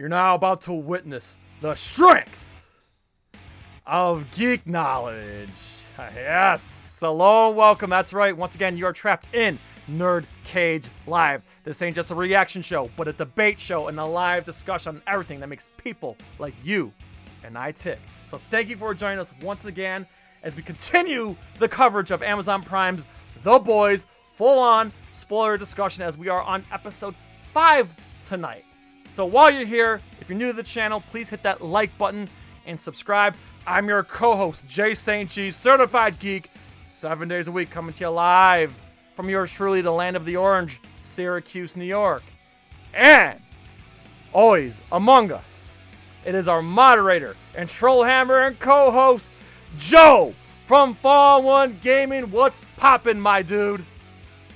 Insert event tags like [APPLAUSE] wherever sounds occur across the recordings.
You're now about to witness the strength of geek knowledge. Yes. Hello, welcome. That's right. Once again, you are trapped in Nerd Cage Live. This ain't just a reaction show, but a debate show and a live discussion on everything that makes people like you and I tick. So thank you for joining us once again as we continue the coverage of Amazon Prime's The Boys full on spoiler discussion as we are on episode 5 tonight. So while you're here, if you're new to the channel, please hit that like button and subscribe. I'm your co-host, Jay St. G, certified geek, seven days a week, coming to you live from yours truly, the land of the orange, Syracuse, New York. And always among us, it is our moderator and troll hammer and co-host, Joe from Fall One Gaming. What's poppin', my dude?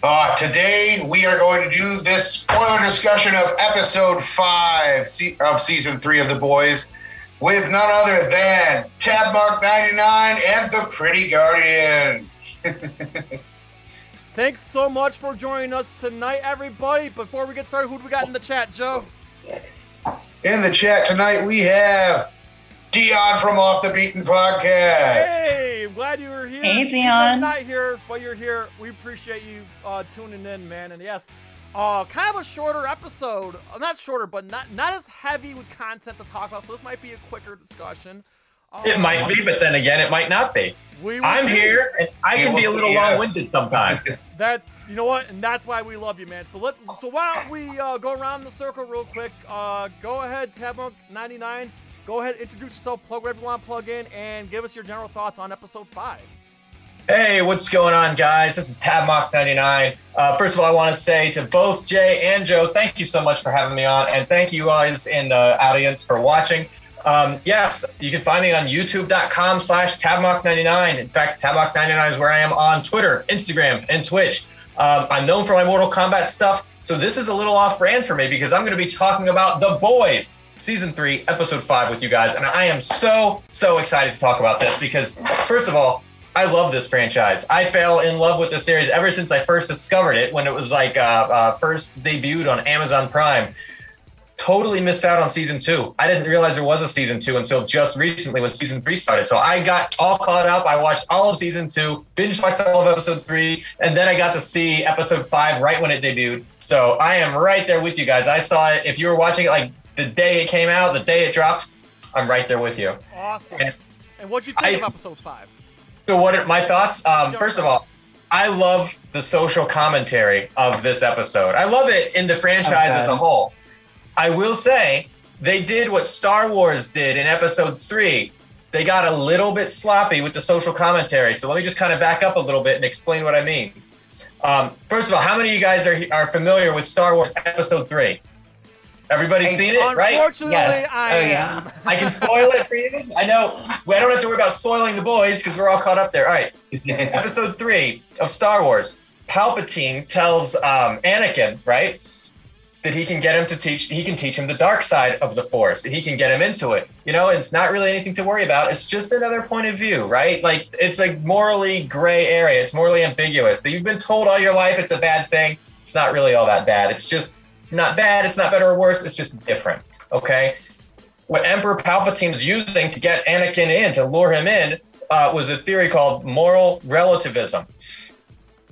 Uh, today we are going to do this spoiler discussion of episode five of season three of The Boys with none other than Tab Mark 99 and the Pretty Guardian. [LAUGHS] Thanks so much for joining us tonight, everybody. Before we get started, who do we got in the chat, Joe? In the chat tonight we have Dion from Off the Beaten Podcast. Hey, I'm glad you were here. Hey, Even though Dion. you're not here, but you're here. We appreciate you uh, tuning in, man. And yes, uh, kind of a shorter episode. Uh, Not shorter, but not not as heavy with content to talk about. So this might be a quicker discussion. It Um, might be, but then again, it might not be. We I'm see. here, and I We can be a little see, yes. long-winded sometimes. [LAUGHS] That's you know what, and that's why we love you, man. So let so why don't we uh, go around the circle real quick? Uh, go ahead, Tabmonk ninety nine. Go ahead, introduce yourself, plug whatever you want plug in, and give us your general thoughts on episode five. hey, what's going on, guys? This is TabMock99. Uh, first of all, I want to say to both Jay and Joe, thank you so much for having me on, and thank you guys in the audience for watching. Um, yes, you can find me on youtube.com slash tabmock99. In fact, tabmock99 is where I am on Twitter, Instagram, and Twitch. Um, I'm known for my Mortal Kombat stuff, so this is a little off brand for me because I'm going to be talking about The Boys, season three, episode five with you guys. And I am so, so excited to talk about this because, first of all, I love this franchise. I fell in love with this series ever since I first discovered it when it was like uh, uh, first debuted on Amazon Prime totally missed out on season two. I didn't realize there was a season two until just recently when season three started. So I got all caught up. I watched all of season two, binge watched all of episode three, and then I got to see episode five right when it debuted. So I am right there with you guys. I saw it. If you were watching it like the day it came out, the day it dropped, I'm right there with you. Awesome. And And what'd you think I- of episode five? So what are my thoughts? Um, first of all, I love the social commentary of this episode. I love it in the franchise Okay. as a whole. I will say they did what Star Wars did in episode three. They got a little bit sloppy with the social commentary. So let me just kind of back up a little bit and explain what I mean. Um, first of all, how many of you guys are, are familiar with Star Wars episode three? Everybody's I- seen it, right? Unfortunately, Yes. I Oh, am. yeah. [LAUGHS] I can spoil it for you. I know. I don't have to worry about spoiling the boys because we're all caught up there. All right. [LAUGHS] Episode three of Star Wars. Palpatine tells um, Anakin, right, that he can get him to teach. He can teach him the dark side of the Force. That he can get him into it. You know, it's not really anything to worry about. It's just another point of view, right? Like it's a morally gray area. It's morally ambiguous. That you've been told all your life it's a bad thing. It's not really all that bad. It's just not bad. It's not better or worse. It's just different. Okay what Emperor Palpatine's using to get Anakin in, to lure him in, uh, was a theory called moral relativism.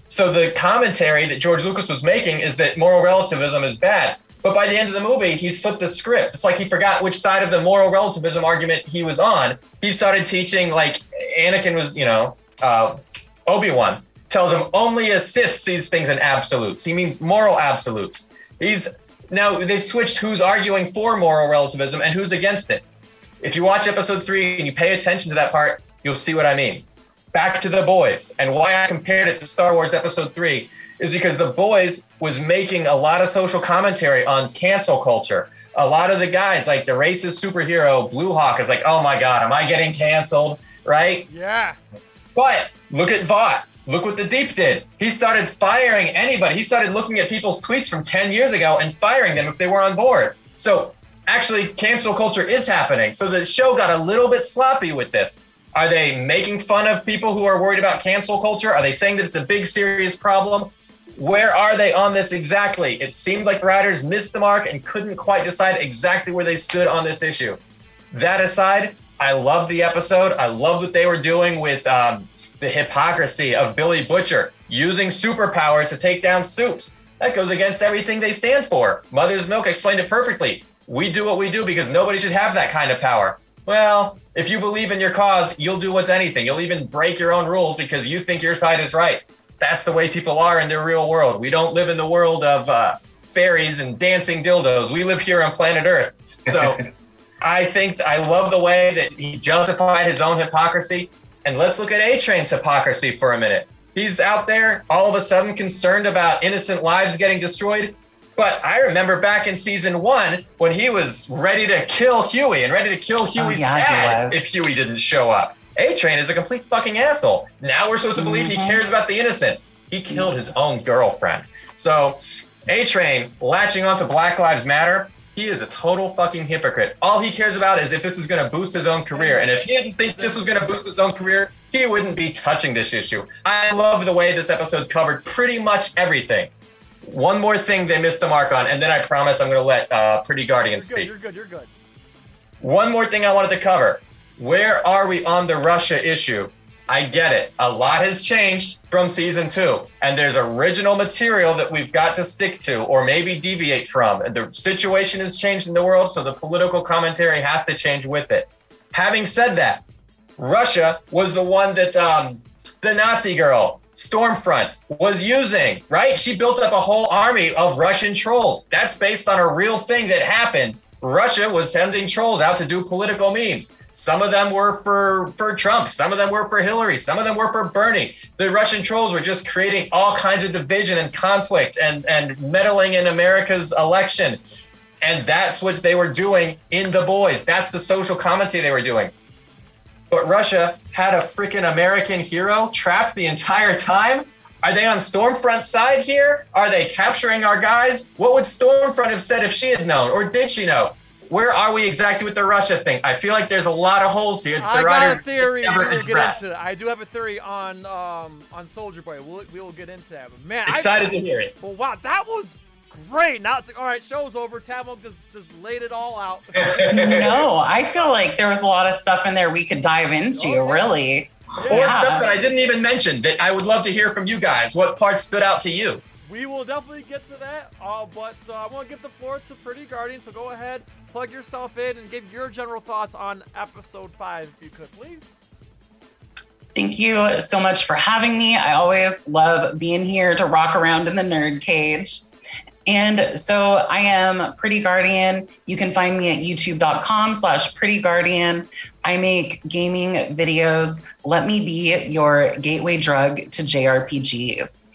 So the commentary that George Lucas was making is that moral relativism is bad. But by the end of the movie, he's flipped the script. It's like he forgot which side of the moral relativism argument he was on. He started teaching, like, Anakin was, you know, uh, Obi Wan tells him only a Sith sees things in absolutes. He means moral absolutes. He's now they've switched who's arguing for moral relativism and who's against it. If you watch episode three and you pay attention to that part, you'll see what I mean. Back to the boys and why I compared it to Star Wars episode three is because the boys was making a lot of social commentary on cancel culture. A lot of the guys, like the racist superhero Blue Hawk, is like, oh my god, am I getting canceled? Right? Yeah. But look at Vought. Look what the Deep did. He started firing anybody. He started looking at people's tweets from 10 years ago and firing them if they were on board. So actually, cancel culture is happening. So the show got a little bit sloppy with this. Are they making fun of people who are worried about cancel culture? Are they saying that it's a big, serious problem? Where are they on this exactly? It seemed like writers missed the mark and couldn't quite decide exactly where they stood on this issue. That aside, I love the episode. I love what they were doing with um, the hypocrisy of Billy Butcher using superpowers to take down soups. That goes against everything they stand for. Mother's Milk explained it perfectly. We do what we do because nobody should have that kind of power. Well, if you believe in your cause, you'll do what's anything. You'll even break your own rules because you think your side is right. That's the way people are in the real world. We don't live in the world of uh, fairies and dancing dildos. We live here on planet Earth. So [LAUGHS] I think I love the way that he justified his own hypocrisy. And let's look at A Train's hypocrisy for a minute. He's out there all of a sudden concerned about innocent lives getting destroyed. But I remember back in season one when he was ready to kill Hughie and ready to kill oh, Hughie's yeah, dad if Hughie didn't show up. A Train is a complete fucking asshole. Now we're supposed to believe he mhm. cares about the innocent. He killed his own girlfriend. So A Train latching onto Black Lives Matter, he is a total fucking hypocrite. All he cares about is if this is going to boost his own career. And if he didn't think this was going to boost his own career, he wouldn't be touching this issue. I love the way this episode covered pretty much everything. One more thing they missed the mark on, and then I promise I'm going to let uh, Pretty Guardian You're good. speak. You're good. You're good. One more thing I wanted to cover. Where are we on the Russia issue? I get it. A lot has changed from season two, and there's original material that we've got to stick to or maybe deviate from. And the situation has changed in the world, so the political commentary has to change with it. Having said that, Russia was the one that um, the Nazi girl, Stormfront, was using, right? She built up a whole army of Russian trolls. That's based on a real thing that happened. Russia was sending trolls out to do political memes. Some of them were for, for Trump, some of them were for Hillary, some of them were for Bernie. The Russian trolls were just creating all kinds of division and conflict and, and meddling in America's election. And that's what they were doing in The Boys. That's the social commentary they were doing. But Russia had a freaking American hero trapped the entire time. Are they on Stormfront's side here? Are they capturing our guys? What would Stormfront have said if she had known, or did she know? Where are we exactly with the Russia thing? I feel like there's a lot of holes here. that I got a theory. We'll get addressed. into. I do have a theory on um on Soldier Boy. We'll we will get into that. But man, I- Excited to hear it. Well, wow, that was great. Now it's like, all right, show's over. Tamok just just laid it all out. [LAUGHS] no, I feel like there was a lot of stuff in there we could dive into, Oh, yeah. really. Or stuff that I didn't even mention that I would love to hear from you guys. What parts stood out to you? We will definitely get to that. Uh, but uh, I want to give the floor to Pretty Guardian. So go ahead, plug yourself in, and give your general thoughts on episode five, if you could, please. Thank you so much for having me. I always love being here to rock around in the nerd cage. And so I am Pretty Guardian. You can find me at youtube.com slash Pretty Guardian. I make gaming videos. Let me be your gateway drug to JRPGs.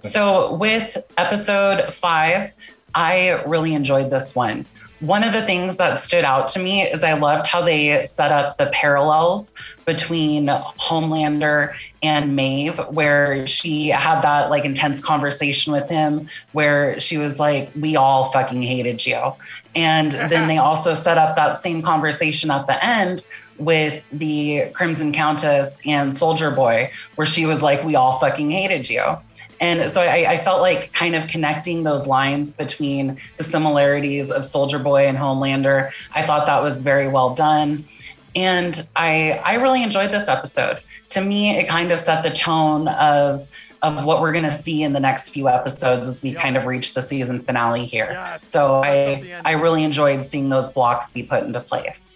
[LAUGHS] so with episode five, I really enjoyed this one. One of the things that stood out to me is I loved how they set up the parallels between Homelander and Maeve, where she had that like intense conversation with him, where she was like, We all fucking hated you. And [LAUGHS] then they also set up that same conversation at the end with the Crimson Countess and Soldier Boy, where she was like, We all fucking hated you. And so I, I felt like kind of connecting those lines between the similarities of Soldier Boy and Homelander. I thought that was very well done. And I I really enjoyed this episode. To me, it kind of set the tone of of what we're gonna see in the next few episodes as we Yeah. kind of reach the season finale here. Yes, so I. I really enjoyed seeing those blocks be put into place.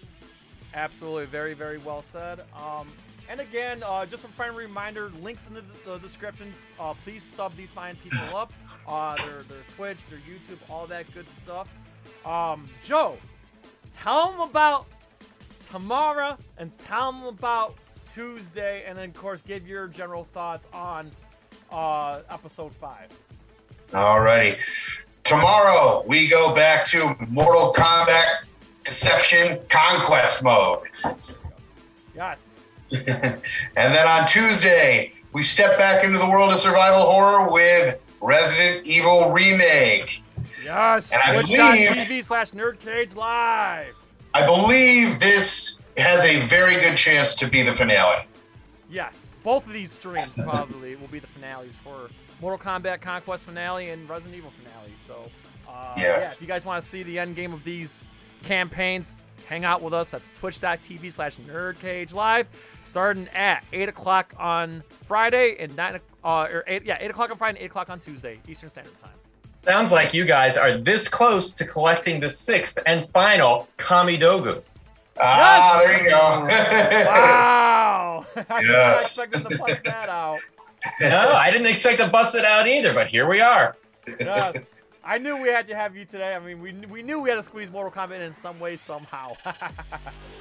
Absolutely, very, very well said. Um, and again, uh, just a friendly reminder: links in the, the description. Uh, please sub these fine people up. Uh, their their Twitch, their YouTube, all that good stuff. Um, Joe, tell them about tomorrow, and tell them about Tuesday, and then of course give your general thoughts on uh, episode five. Alrighty. Tomorrow we go back to Mortal Kombat Deception Conquest mode. Yes. [LAUGHS] and then on Tuesday, we step back into the world of survival horror with Resident Evil Remake. Yes. And I Twitch.tv slash nerdcage live. I believe this has a very good chance to be the finale. Yes, both of these streams probably will be the finales for Mortal Kombat Conquest finale and Resident Evil finale. So, uh, Yes. yeah, if you guys want to see the end game of these campaigns, hang out with us. That's twitch.tv slash nerdcage live, starting at 8 o'clock on Friday and 9 uh, or 8, yeah, 8 o'clock on Friday and 8 o'clock on Tuesday, Eastern Standard Time. Sounds like you guys are this close to collecting the sixth and final Kamidogu. Ah, there you go. Wow! [LAUGHS] [LAUGHS] I did not Yes. expect them to bust that out. [LAUGHS] No, I didn't expect to bust it out either, but here we are. Yes. I knew we had to have you today. I mean, we, we knew we had to squeeze Mortal Kombat in, in some way, somehow. [LAUGHS]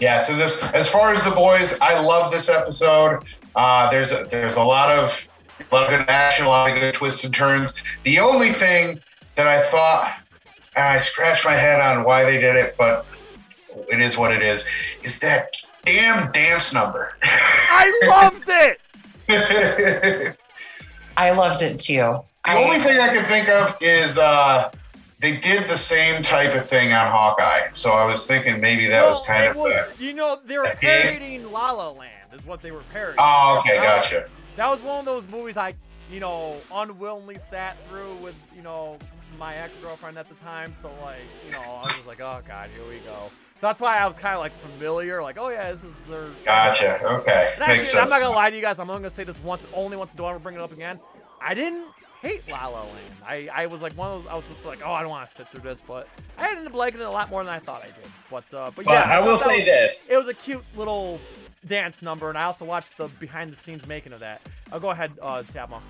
Yeah, so this, as far as the boys, I love this episode. Uh, there's a, there's a lot of a lot of good action, a lot of good twists and turns. The only thing that I thought, and I scratched my head on why they did it, but it is what it is, is that damn dance number. I [LAUGHS] loved it! [LAUGHS] the I loved it too. I, only thing I can think of is uh, they did the same type of thing on Hawkeye. So I was thinking maybe that was Well, kind it of. was, a- you know, they were a game. parodying La La Land, is what they were parodying. oh, okay, That was- gotcha. That was one of those movies I, you know, unwillingly sat through with, you know, my ex girlfriend at the time. So, like, you know, I was just like, oh, God, here we go. So that's why I was kind of like familiar, like, oh, yeah, this is their. Gotcha. Okay, And makes actually, I'm not gonna lie to you guys. I'm only gonna say this once, only once. Do I ever bring it up again? I didn't hate La La Land. I, I was like one of those. I was just like, oh, I don't want to sit through this, but I ended up liking it a lot more than I thought I did. But uh, but But yeah, I will say was- this. It was a cute little dance number, and I also watched the behind the scenes making of that. I'll go ahead, uh, Tabma.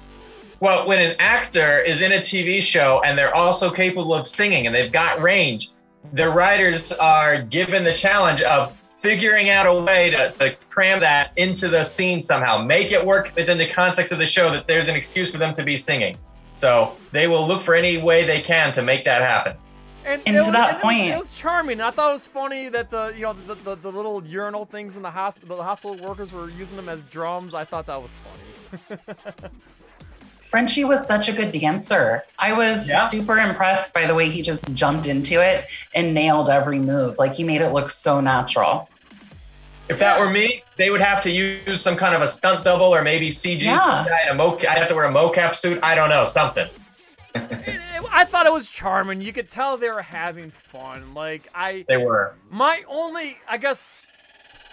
Well, when an actor is in a TV show and they're also capable of singing and they've got range, the writers are given the challenge of figuring out a way to, to cram that into the scene somehow, make it work within the context of the show that there's an excuse for them to be singing. So they will look for any way they can to make that happen. And, And it to was, that and point- it was, it was charming. I thought it was funny that the you know the, the, the little urinal things in the hospital, the hospital workers were using them as drums. I thought that was funny. [LAUGHS] Frenchie was such a good dancer. I was Yeah. super impressed by the way he just jumped into it and nailed every move. Like he made it look so natural. If that were me, they would have to use some kind of a stunt double or maybe CG. Yeah. some guy mo- I'd have to wear a mocap suit. I don't know, something. It- it- I thought it was charming. You could tell they were having fun. Like I, They were. my only, I guess,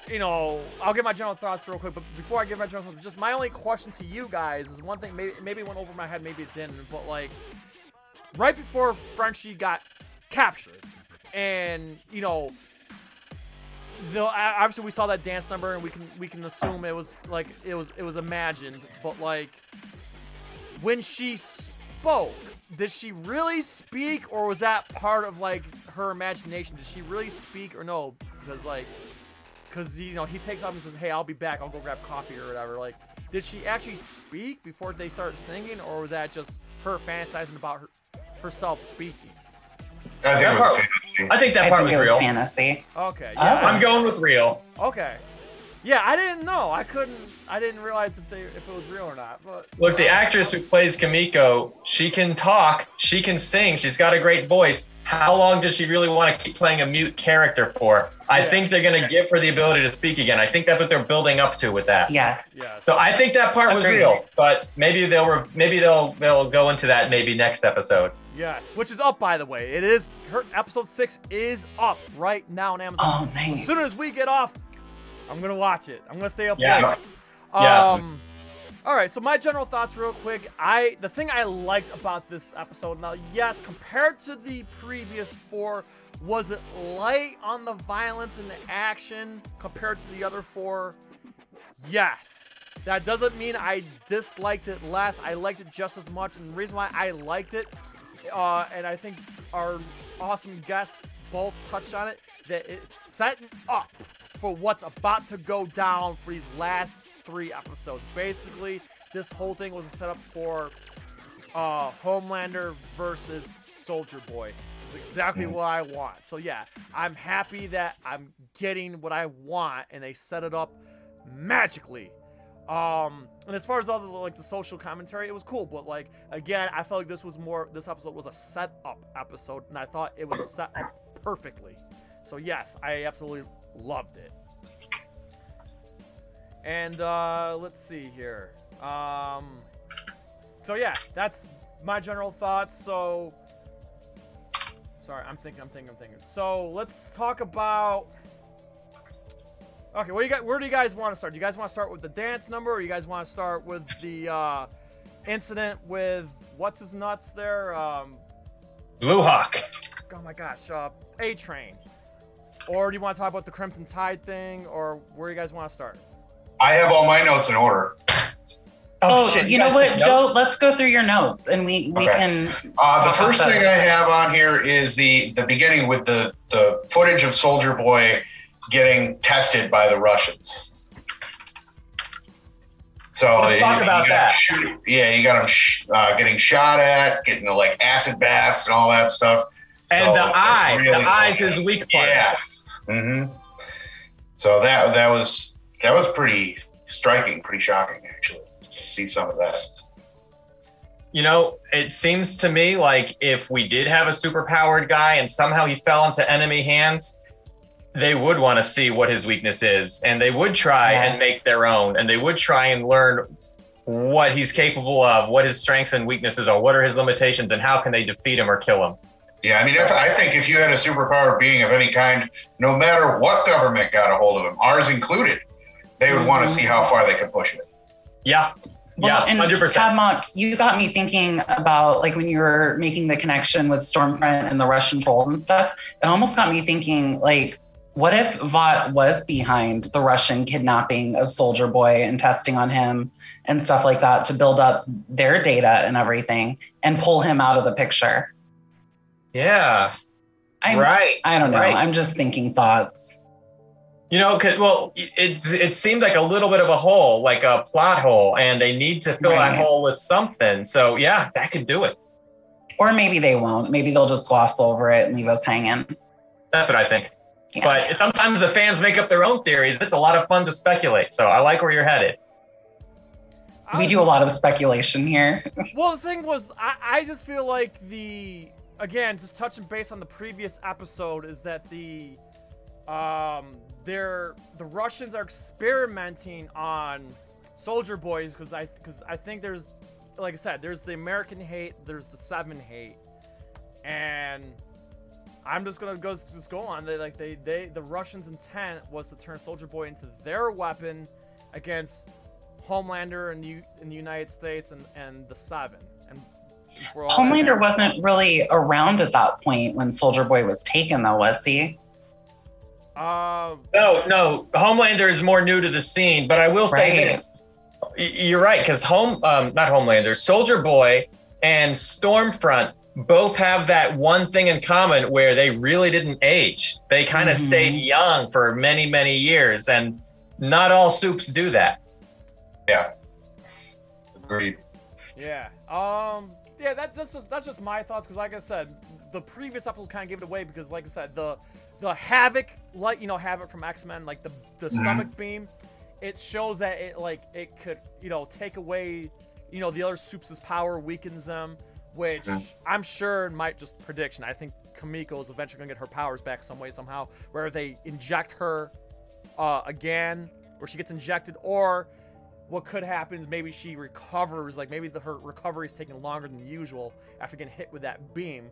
you know, I'll get my general thoughts real quick. But before I give my general thoughts, just my only question to you guys is one thing. Maybe maybe went over my head, maybe it didn't. But like, right before Frenchie got captured, and you know, the obviously we saw that dance number, and we can we can assume it was like it was it was imagined. But like, when she spoke, did she really speak, or was that part of like her imagination? Did she really speak, or no? Because like, because you know he takes off and says, "Hey, I'll be back. I'll go grab coffee or whatever." Like, did she actually speak before they started singing, or was that just her fantasizing about her, herself speaking? I think That it was part- fantasy. I think that I part think was it was real. fantasy. Okay, Oh. yeah, I'm going with real. okay, yeah. I didn't know. I couldn't. I didn't realize if they if it was real or not. But Look, the actress who plays Kimiko, she can talk, she can sing, she's got a great voice. How long does she really want to keep playing a mute character for? I Yeah. think they're going to give her the ability to speak again. I think that's what they're building up to with that. Yes. Yes. So I think that part was Agreed. real, but maybe they'll re- maybe they'll they'll go into that maybe next episode. Yes, which is up by the way. It is her episode six is up right now on Amazon. Oh, nice. As soon as we get off, I'm gonna watch it. I'm gonna stay up Yeah. late. Yes. Um, all right. So my general thoughts, real quick. I the thing I liked about this episode. Now, yes, compared to the previous four, was it light on the violence and the action compared to the other four? Yes. That doesn't mean I disliked it less. I liked it just as much. And the reason why I liked it, uh, and I think our awesome guests both touched on it, that it's setting up for what's about to go down for these last three episodes. Basically, this whole thing was a setup for uh, Homelander versus Soldier Boy. It's exactly what I want. So yeah, I'm happy that I'm getting what I want, and they set it up magically. Um, and as far as all the like the social commentary, it was cool. But like again, I felt like this was more. This episode was a set up episode, and I thought it was set up perfectly. So yes, I absolutely loved it. And uh, let's see here. Um, so yeah, that's my general thoughts. So, sorry, I'm thinking, I'm thinking, I'm thinking. So let's talk about. Okay, what do you got? Where do you guys want to start? Do you guys want to start with the dance number, or you guys want to start with the uh, incident with what's his nuts there? Um, Blue Hawk. oh my gosh, uh, A Train. Or do you want to talk about the Crimson Tide thing, or where do you guys want to start? I have all my notes in order. Oh, shit, you know what, Joe? notes? Let's go through your notes, and we we Okay. can. Uh, the first thing. I have on here is the the beginning with the the footage of Soldier Boy getting tested by the Russians. So Let's talk you about got that. shoot- yeah, you got him sh- uh, getting shot at, getting the, like acid baths and all that stuff. And the eye. really the eye's is weak point. Yeah. Hmm So that that was that was pretty striking, pretty shocking actually to see some of that. You know, it seems to me like if we did have a superpowered guy and somehow he fell into enemy hands, they would want to see what his weakness is and they would try Yes. and make their own and they would try and learn what he's capable of, what his strengths and weaknesses are, what are his limitations, and how can they defeat him or kill him. Yeah, I mean, if, I think if you had a superpowered being of any kind, no matter what government got a hold of him, ours included, they would want to see how far they could push it. Yeah. Well, yeah, and 100%. Tadmok, you got me thinking about like when you were making the connection with Stormfront and the Russian trolls and stuff. It almost got me thinking like, what if Vought was behind the Russian kidnapping of Soldier Boy and testing on him and stuff like that to build up their data and everything and pull him out of the picture? Yeah. I'm, right. I don't know. Right. I'm just thinking thoughts. You know, because well, it it seemed like a little bit of a hole, like a plot hole, and they need to fill Right. that hole with something. So yeah, that could do it. Or maybe they won't. Maybe they'll just gloss over it and leave us hanging. That's what I think. Yeah. But sometimes the fans make up their own theories. It's a lot of fun to speculate. So I like where you're headed. We do a lot of speculation here. [LAUGHS] Well, the thing was, I, I just feel like the again, just touching base on the previous episode, is that the um they're the Russians are experimenting on soldier boys because I because I think there's like I said, there's the American hate, there's the seven hate, and I'm just gonna go just go on. They like they they the Russians' intent was to turn Soldier Boy into their weapon against Homelander in the in the United States and and the Seven. Homelander wasn't really around at that point when Soldier Boy was taken, though, was he? Um, No, no, Homelander is more new to the scene, but I will say Right. this: you're right because home, um, not Homelander, Soldier Boy and Stormfront both have that one thing in common where they really didn't age. They kind of Mhm. stayed young for many, many years, and not all soups do that. Yeah. Agreed. yeah. Um, yeah. That, that's just that's just my thoughts because, like I said, the previous episode kind of gave it away because, like I said, the the Havoc, like you know, Havoc from X Men, like the the Mhm. stomach beam, it shows that it like it could you know take away you know the other soups' power, weakens them, which Mhm. I'm sure might just prediction. I think Kimiko is eventually gonna get her powers back some way somehow, where they inject her uh, again, or she gets injected, or what could happen is maybe she recovers, like maybe the, her recovery is taking longer than usual after getting hit with that beam.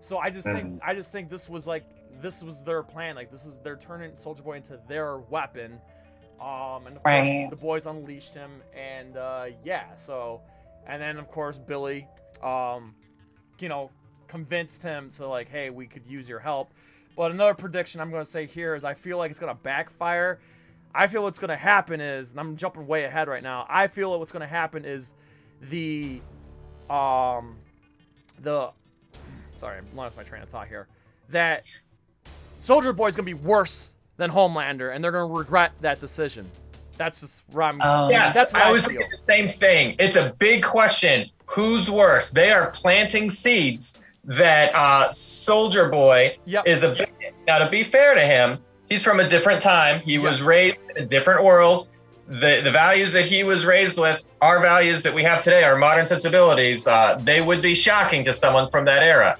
So I just think I just think this was like this was their plan. Like this is they're turning Soldier Boy into their weapon. Um, and of Right. course the boys unleashed him, and uh, yeah. So, and then of course Billy, um, you know, convinced him to like, hey, we could use your help. But another prediction I'm going to say here is I feel like it's going to backfire. I feel what's going to happen is, and I'm jumping way ahead right now. I feel what's going to happen is the, um, the, sorry, I'm lost my train of thought here. That Soldier Boy is going to be worse than Homelander, and they're going to regret that decision. That's just where I'm. Oh, Yes, that's what I I was feel. thinking the same thing. It's a big question. Who's worse? They are planting seeds that uh, Soldier Boy Yep. is a. Now, to be fair to him, he's from a different time. He was raised in a different world. The the values that he was raised with our values that we have today, our modern sensibilities. Uh, they would be shocking to someone from that era.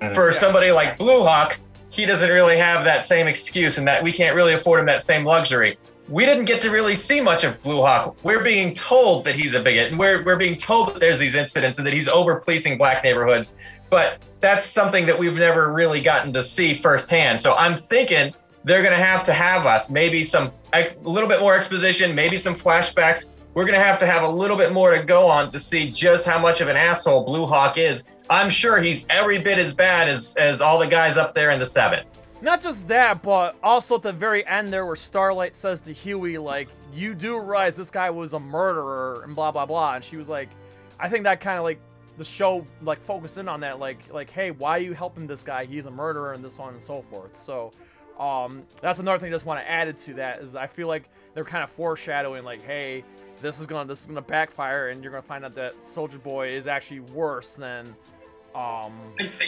Mhm. For Yeah. somebody like Blue Hawk, he doesn't really have that same excuse, and that we can't really afford him that same luxury. we didn't get to really see much of Blue Hawk. We're being told that he's a bigot, and we're, we're being told that there's these incidents and that he's over policing black neighborhoods. But that's something that we've never really gotten to see firsthand. So I'm thinking they're going to have to have us maybe some a little bit more exposition, maybe some flashbacks. We're going to have to have a little bit more to go on to see just how much of an asshole Blue Hawk is. I'm sure he's every bit as bad as as all the guys up there in the seven. Not just that, but also at the very end there, where Starlight says to Hughie, like, "You do realize this guy was a murderer," and blah blah blah, and she was like, I think that kind of like the show like focused in on that, like like, hey, why are you helping this guy? He's a murderer, and this on and so forth. So, um, that's another thing I just want to add to that is I feel like they're kind of foreshadowing, like, hey, this is gonna this is gonna backfire, and you're gonna find out that Soldier Boy is actually worse than um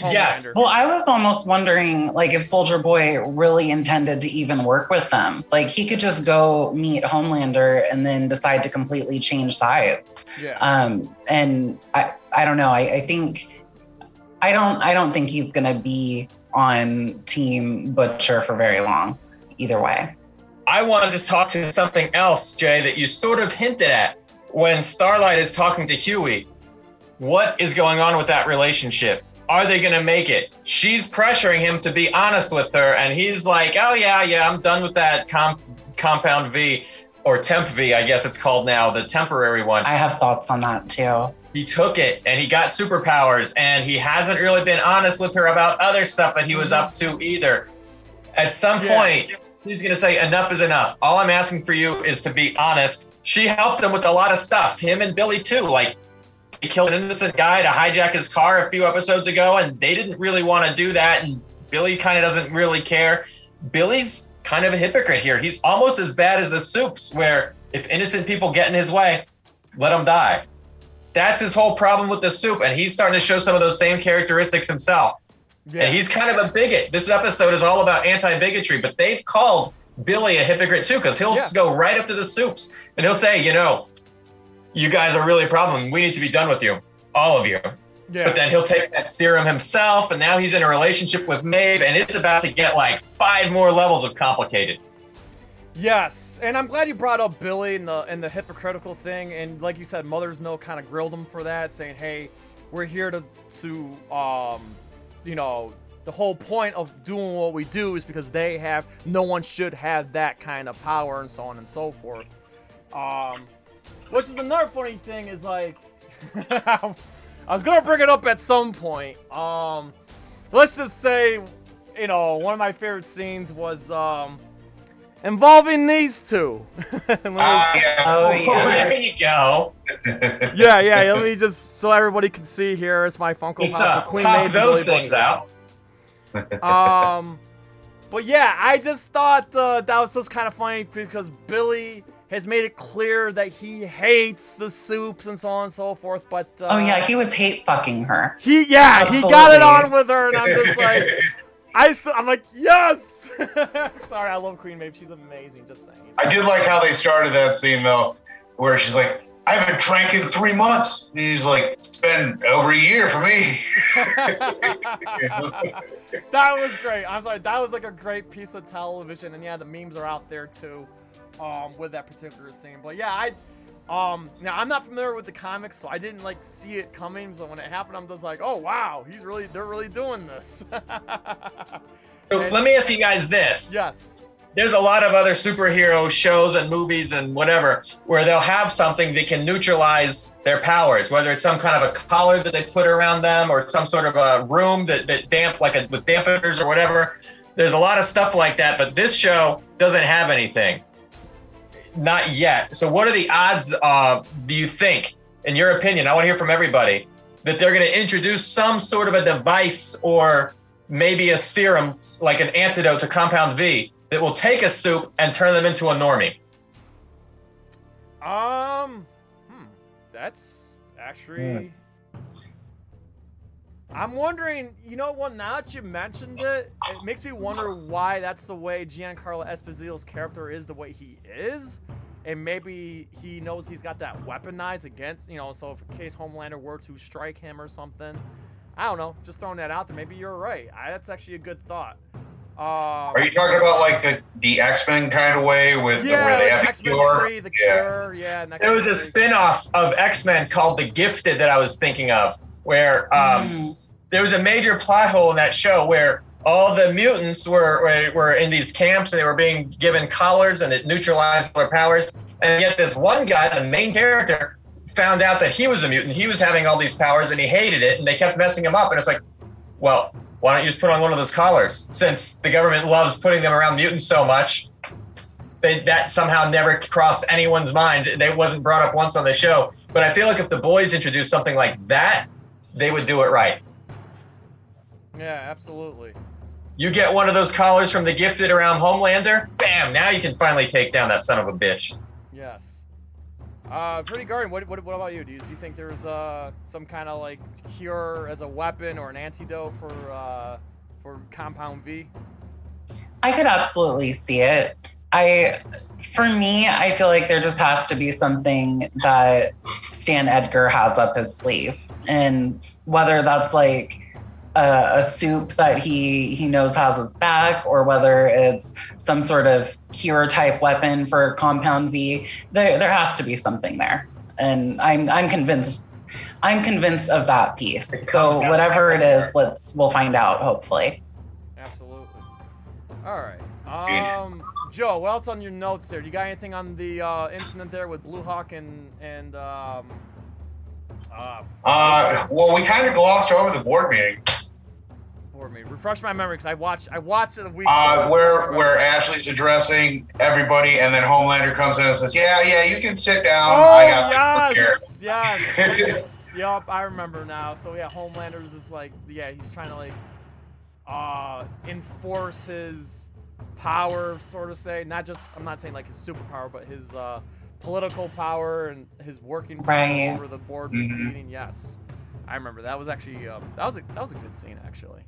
Yes. Well, I was almost wondering, like, if Soldier Boy really intended to even work with them. Like, he could just go meet Homelander and then decide to completely change sides. yeah. Um, and I, I don't know. I, I think, I don't, I don't think he's gonna be on Team Butcher for very long. Either way. I wanted to talk to something else, Jay, that you sort of hinted at when Starlight is talking to Hughie. What is going on with that relationship? Are they going to make it? She's pressuring him to be honest with her, and he's like, "Oh yeah, yeah, I'm done with that comp- compound V or temp V, I guess it's called now, the temporary one." I have thoughts on that too. He took it and he got superpowers and he hasn't really been honest with her about other stuff that he was up to either. At some Yeah. point he's going to say enough is enough. All i'm asking for you is to be honest. She helped him with a lot of stuff him and billy too like he killed an innocent guy to hijack his car a few episodes ago and they didn't really want to do that and billy kind of doesn't really care. Billy's kind of a hypocrite here. He's almost as bad as the soups where if innocent people get in his way let them die that's his whole problem with the soup, and he's starting to show some of those same characteristics himself. yeah. And he's kind of a bigot. This episode is all about anti-bigotry, but they've called Billy a hypocrite too, because he'll Yeah. go right up to the soups and he'll say, you know, you guys are really a problem. We need to be done with you, all of you. yeah. But then he'll take that serum himself, and now he's in a relationship with Maeve, and it's about to get like five more levels of complicated. Yes, and I'm glad you brought up Billy and the and the hypocritical thing. And like you said, Mother's Milk kind of grilled him for that, saying, "Hey, we're here to to um, you know, the whole point of doing what we do is because they have no one should have that kind of power and so on and so forth." Um, which is another funny thing is like, [LAUGHS] I was gonna bring it up at some point. Um, let's just say, you know, one of my favorite scenes was um involving these two. [LAUGHS] Let me- Ah. Oh, yeah. there you go. yeah, yeah. Let me just so everybody can see here. It's my Funko Just, Pops uh, of Queen pop Maeve those Billy things Butcher. out. Um, but yeah, I just thought uh, that was just kind of funny because Billy has made it clear that he hates the soups and so on and so forth. But uh, Oh yeah, he was hate fucking her. he yeah he got it on with her, and I'm just like, [LAUGHS] I st- I'm like yes. [LAUGHS] Sorry, I love Queen Maeve. She's amazing. Just saying. I did like how they started that scene though, where she's like, I haven't drank in three months. And he's like, It's been over a year for me. [LAUGHS] that was great. I'm sorry. That was like a great piece of television, and yeah, the memes are out there too, um, with that particular scene. But yeah, I, um, now I'm not familiar with the comics, so I didn't like see it coming. So when it happened, I'm just like, oh wow, he's really, they're really doing this. [LAUGHS] So let me ask you guys this. yes. There's a lot of other superhero shows and movies and whatever where they'll have something that can neutralize their powers, whether it's some kind of a collar that they put around them or some sort of a room that, that damp like a, with dampeners or whatever. There's a lot of stuff like that, but this show doesn't have anything. Not yet. So what are the odds uh, do you think, in your opinion, I want to hear from everybody, that they're going to introduce some sort of a device or maybe a serum, like an antidote to Compound V, that will take a soup and turn them into a normie. Um, hmm, that's actually. I'm wondering, you know what? Now that you mentioned it, it makes me wonder why that's the way Giancarlo Esposito's character is the way he is, and maybe he knows he's got that weaponized against, you know, so if in case Homelander were to strike him or something, I don't know. Just throwing that out there. Maybe you're right. I, that's actually a good thought. Um, Are you talking about like the the X Men kind of way with yeah, where they like have the X-Men cure? 3, the Yeah. Cure, yeah. and There was a X-Men 3. spin-off of X-Men called The Gifted that I was thinking of, where um, Mm. There was a major plot hole in that show where all the mutants were, were in these camps and they were being given collars and it neutralized their powers. And yet this one guy, the main character, found out that he was a mutant. He was having all these powers and he hated it and they kept messing him up. And it's like, well, why don't you just put on one of those collars? Since the government loves putting them around mutants so much, they, that somehow never crossed anyone's mind. They wasn't brought up once on the show. But I feel like if the boys introduced something like that, they would do it right. Yeah, absolutely. You get one of those collars from the gifted around Homelander, bam, now you can finally take down that son of a bitch. Yes. Uh, Pretty Guardian, what, what, what about you? Do you, do you think there's uh, some kind of like cure as a weapon or an antidote for uh, for Compound V? I could absolutely see it. I, for me, I feel like there just has to be something that Stan Edgar has up his sleeve, and whether that's like a, a soup that he he knows has his back, or whether it's some sort of cure type weapon for Compound V, there there has to be something there, and I'm I'm convinced. I'm convinced of that piece. It So whatever it is, there. is, let's we'll find out. Hopefully. Absolutely. All right. Um, Joe, what else on your notes there? Do you got anything on the uh, incident there with Blue Hawk and and um, uh, Uh, well, we kind of glossed over the board meeting, board me? Refresh my memory because I watched I watched it a week. uh, ago. where where Ashley's addressing everybody, and then Homelander comes in and says, "Yeah, yeah, you can sit down. Oh I got this yes, here." yes. [LAUGHS] Yup, I remember now. So yeah, Homelander's just like yeah, he's trying to like uh enforce his power, sort of say. Not just I'm not saying like his superpower, but his uh political power and his working power Right. over the board Mhm. meeting. Yes. I remember that was actually um, that was a that was a good scene actually.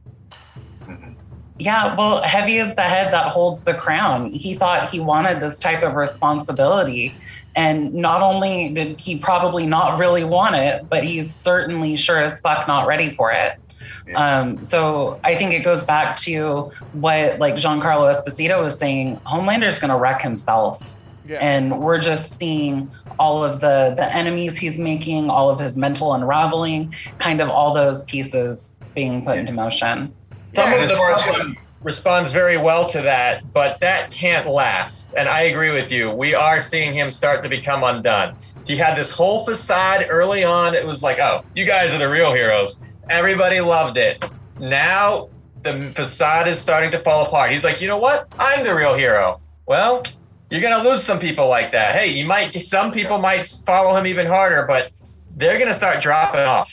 Yeah, well, heavy is the head that holds the crown. He thought he wanted this type of responsibility. And not only did he probably not really want it, but he's certainly sure as fuck not ready for it. Yeah. Um, so I think it goes back to what like Giancarlo Esposito was saying. Homelander's going to wreck himself, Yeah. and we're just seeing all of the the enemies he's making, all of his mental unraveling, kind of all those pieces being put into motion. Some and of the far as responds very well to that, but that can't last. And I agree with you. We are seeing him start to become undone. He had this whole facade early on. It was like, oh, you guys are the real heroes. Everybody loved it. Now the facade is starting to fall apart. He's like, you know what? I'm the real hero. Well, you're gonna lose some people like that. Hey, you might some people might follow him even harder, but they're gonna start dropping off.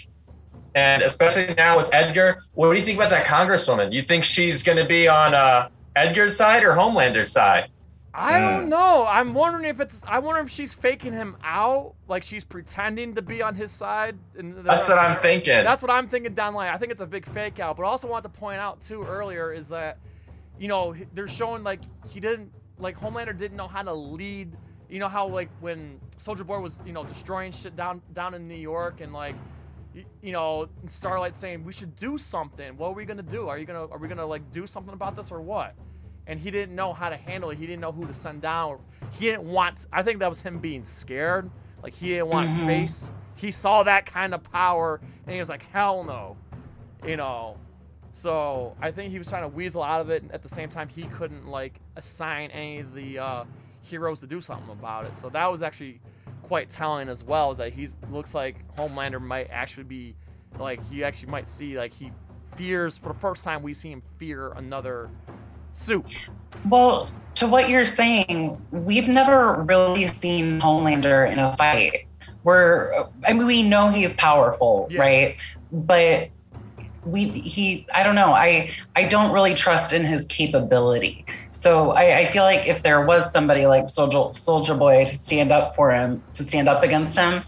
And especially now with Edgar, what do you think about that congresswoman? You think she's going to be on uh, Edgar's side or Homelander's side? I don't know. I'm wondering if it's. I wonder if she's faking him out, like she's pretending to be on his side. And That's what I'm thinking. That's what I'm thinking down the line. I think it's a big fake out. But I also want to point out too earlier is that, you know, they're showing like he didn't like Homelander didn't know how to lead. You know how like when Soldier Boy was you know destroying shit down down in New York and like. You know, Starlight saying we should do something. What are we gonna do? Are you gonna are we gonna like do something about this or what? and he didn't know how to handle it. He didn't know who to send down. He didn't want. I think that was him being scared. Like he didn't want Mhm. face. He saw that kind of power, and he was like, "Hell no," you know. So I think he was trying to weasel out of it. And at the same time, he couldn't like assign any of the uh, heroes to do something about it. So that was actually quite telling as well. Is that he's looks like Homelander might actually be like he actually might see like he fears for the first time we see him fear another suit. Well, to what you're saying, we've never really seen Homelander in a fight. We're, I mean, we know he's powerful, Yeah. right? But we, he, I don't know. I, I don't really trust in his capability. So I, I feel like if there was somebody like Soldier, Soldier Boy to stand up for him, to stand up against him,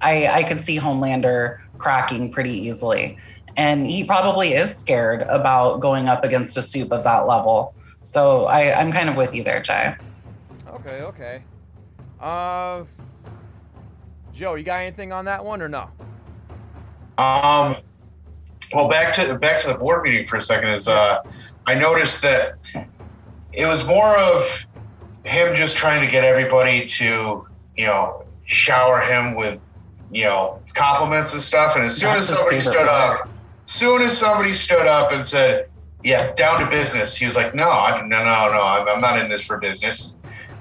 I, I could see Homelander cracking pretty easily. And he probably is scared about going up against a soup of that level. So I, I'm kind of with you there, Jay. Okay, okay. Uh, Joe, you got anything on that one or no? Um, well, back to back to the board meeting for a second is uh, I noticed that it was more of him just trying to get everybody to, you know, shower him with, you know, compliments and stuff. And as soon That's as somebody stood part. up, soon as somebody stood up and said, "Yeah, down to business," he was like, "No, I, no, no, no, I'm, I'm not in this for business."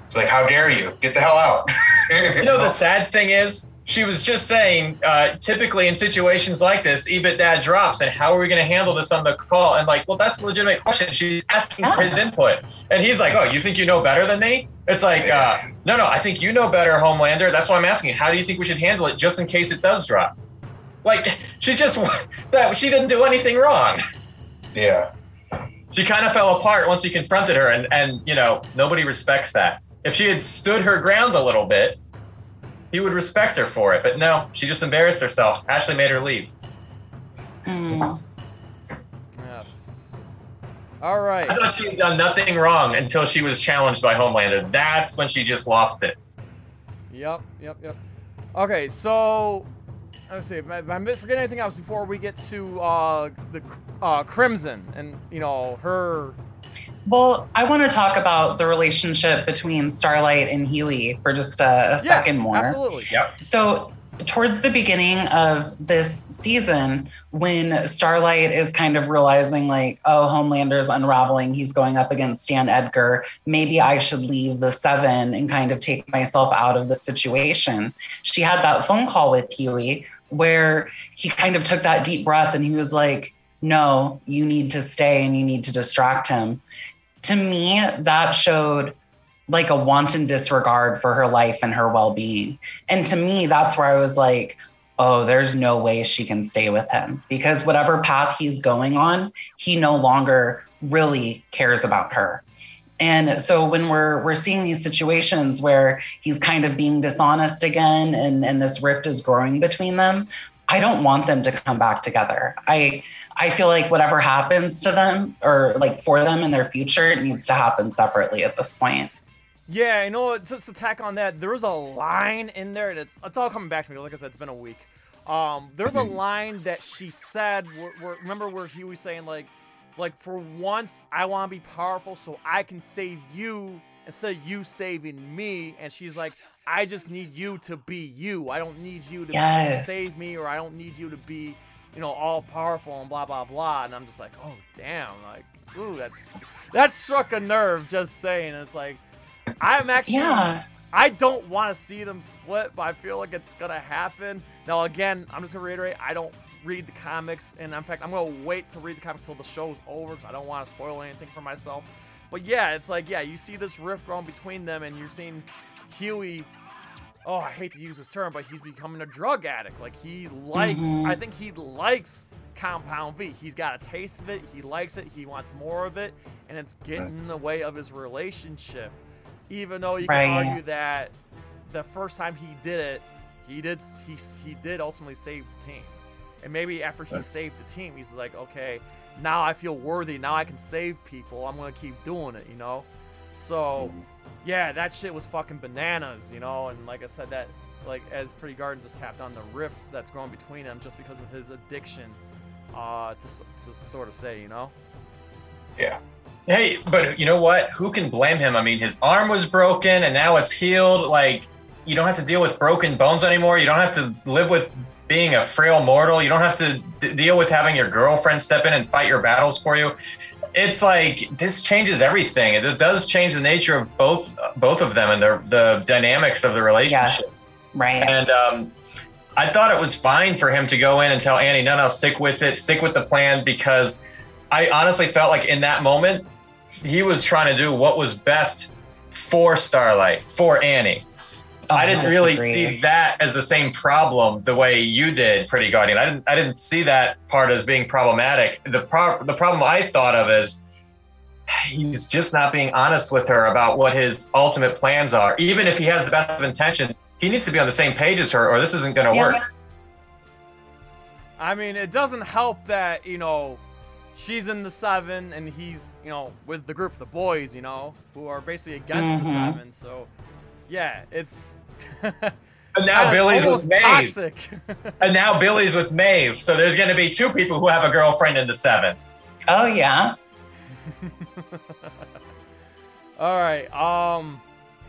It's like, how dare you? Get the hell out! You know, the [LAUGHS] sad thing is, she was just saying, uh, typically in situations like this, EBITDA drops, and how are we going to handle this on the call? And like, well, that's a legitimate question. She's asking for his input. And he's like, oh, you think you know better than me? It's like, uh, no, no, I think you know better, Homelander. That's why I'm asking. How do you think we should handle it just in case it does drop? Like, she just, that she didn't do anything wrong. yeah, She kind of fell apart once he confronted her, and, and you know, nobody respects that. If she had stood her ground a little bit, he would respect her for it. But no, she just embarrassed herself. Ashley made her leave. Mm. Yes. All I thought she had done nothing wrong until she was challenged by Homelander. That's when she just lost it. Yep, yep, yep. Okay, so let's see. If I, if I forget anything else before we get to uh, the uh, Crimson and you know her. Well, I want to talk about the relationship between Starlight and Hughie for just a, a Yeah, second more. Absolutely. Yep. So, towards the beginning of this season, when Starlight is kind of realizing, like, oh, Homelander's unraveling, he's going up against Stan Edgar, maybe I should leave the seven and kind of take myself out of the situation. She had that phone call with Hughie where he kind of took that deep breath and he was like, no, you need to stay and you need to distract him. To me, that showed like a wanton disregard for her life and her well being. And to me, that's where I was like, oh, there's no way she can stay with him because whatever path he's going on, he no longer really cares about her. And so when we're we're seeing these situations where he's kind of being dishonest again and, and this rift is growing between them, I don't want them to come back together. I I feel like whatever happens to them or like for them in their future, it needs to happen separately at this point. Yeah, you know? Just to tack on that, there was a line in there that's it's it's all coming back to me. Like I said, it's been a week. Um, there's a line that she said. Where, where, remember where he was saying like, like for once I want to be powerful so I can save you instead of you saving me. And she's like, I just need you to be you. I don't need you to Yes. save me, or I don't need you to be, you know, all powerful and blah blah blah. And I'm just like, oh damn, like, ooh, that's that struck a nerve just saying. It's like. I'm actually Yeah. I don't want to see them split, but I feel like it's gonna happen. Now, again, I'm just gonna reiterate: I don't read the comics, and in fact, I'm gonna wait to read the comics till the show's over because I don't want to spoil anything for myself. But yeah, it's like yeah, you see this rift growing between them, and you're seeing Hughie. Oh, I hate to use this term, but he's becoming a drug addict. Like he likes, Mhm. I think he likes Compound V. He's got a taste of it. He likes it. He wants more of it, and it's getting in the way of his relationship. Even though you can Right. argue that the first time he did it, he did he he did ultimately save the team, and maybe after he saved the team, he's like, okay, now I feel worthy. Now I can save people. I'm gonna keep doing it. You know. So yeah, that shit was fucking bananas. You know, and like I said, that like as Pretty Guardian just tapped on the rift that's growing between them just because of his addiction. Uh, to, to, sort of say, you know. yeah. Hey, but you know what? Who can blame him? I mean, his arm was broken and now it's healed. Like, you don't have to deal with broken bones anymore. You don't have to live with being a frail mortal. You don't have to d- deal with having your girlfriend step in and fight your battles for you. It's like this changes everything. It does change the nature of both both of them and the the dynamics of the relationship. Yes. Right. And um, I thought it was fine for him to go in and tell Annie, no, no, stick with it, stick with the plan, because I honestly felt like in that moment, he was trying to do what was best for Starlight, for Annie. I didn't really see that as the same problem the way you did, Pretty Guardian. I didn't. I didn't see that part as being problematic. The pro- the problem I thought of is he's just not being honest with her about what his ultimate plans are. Even if he has the best of intentions, he needs to be on the same page as her, or this isn't going to Yeah, work. I mean, it doesn't help that, you know, she's in the seven and he's, you know, with the group, the boys, you know, who are basically against the Mhm. seven. So, yeah, it's. And now Billy's with almost Maeve. toxic. [LAUGHS] And now Billy's with Maeve. So there's going to be two people who have a girlfriend in the seven. Oh yeah. [LAUGHS] all right. Um.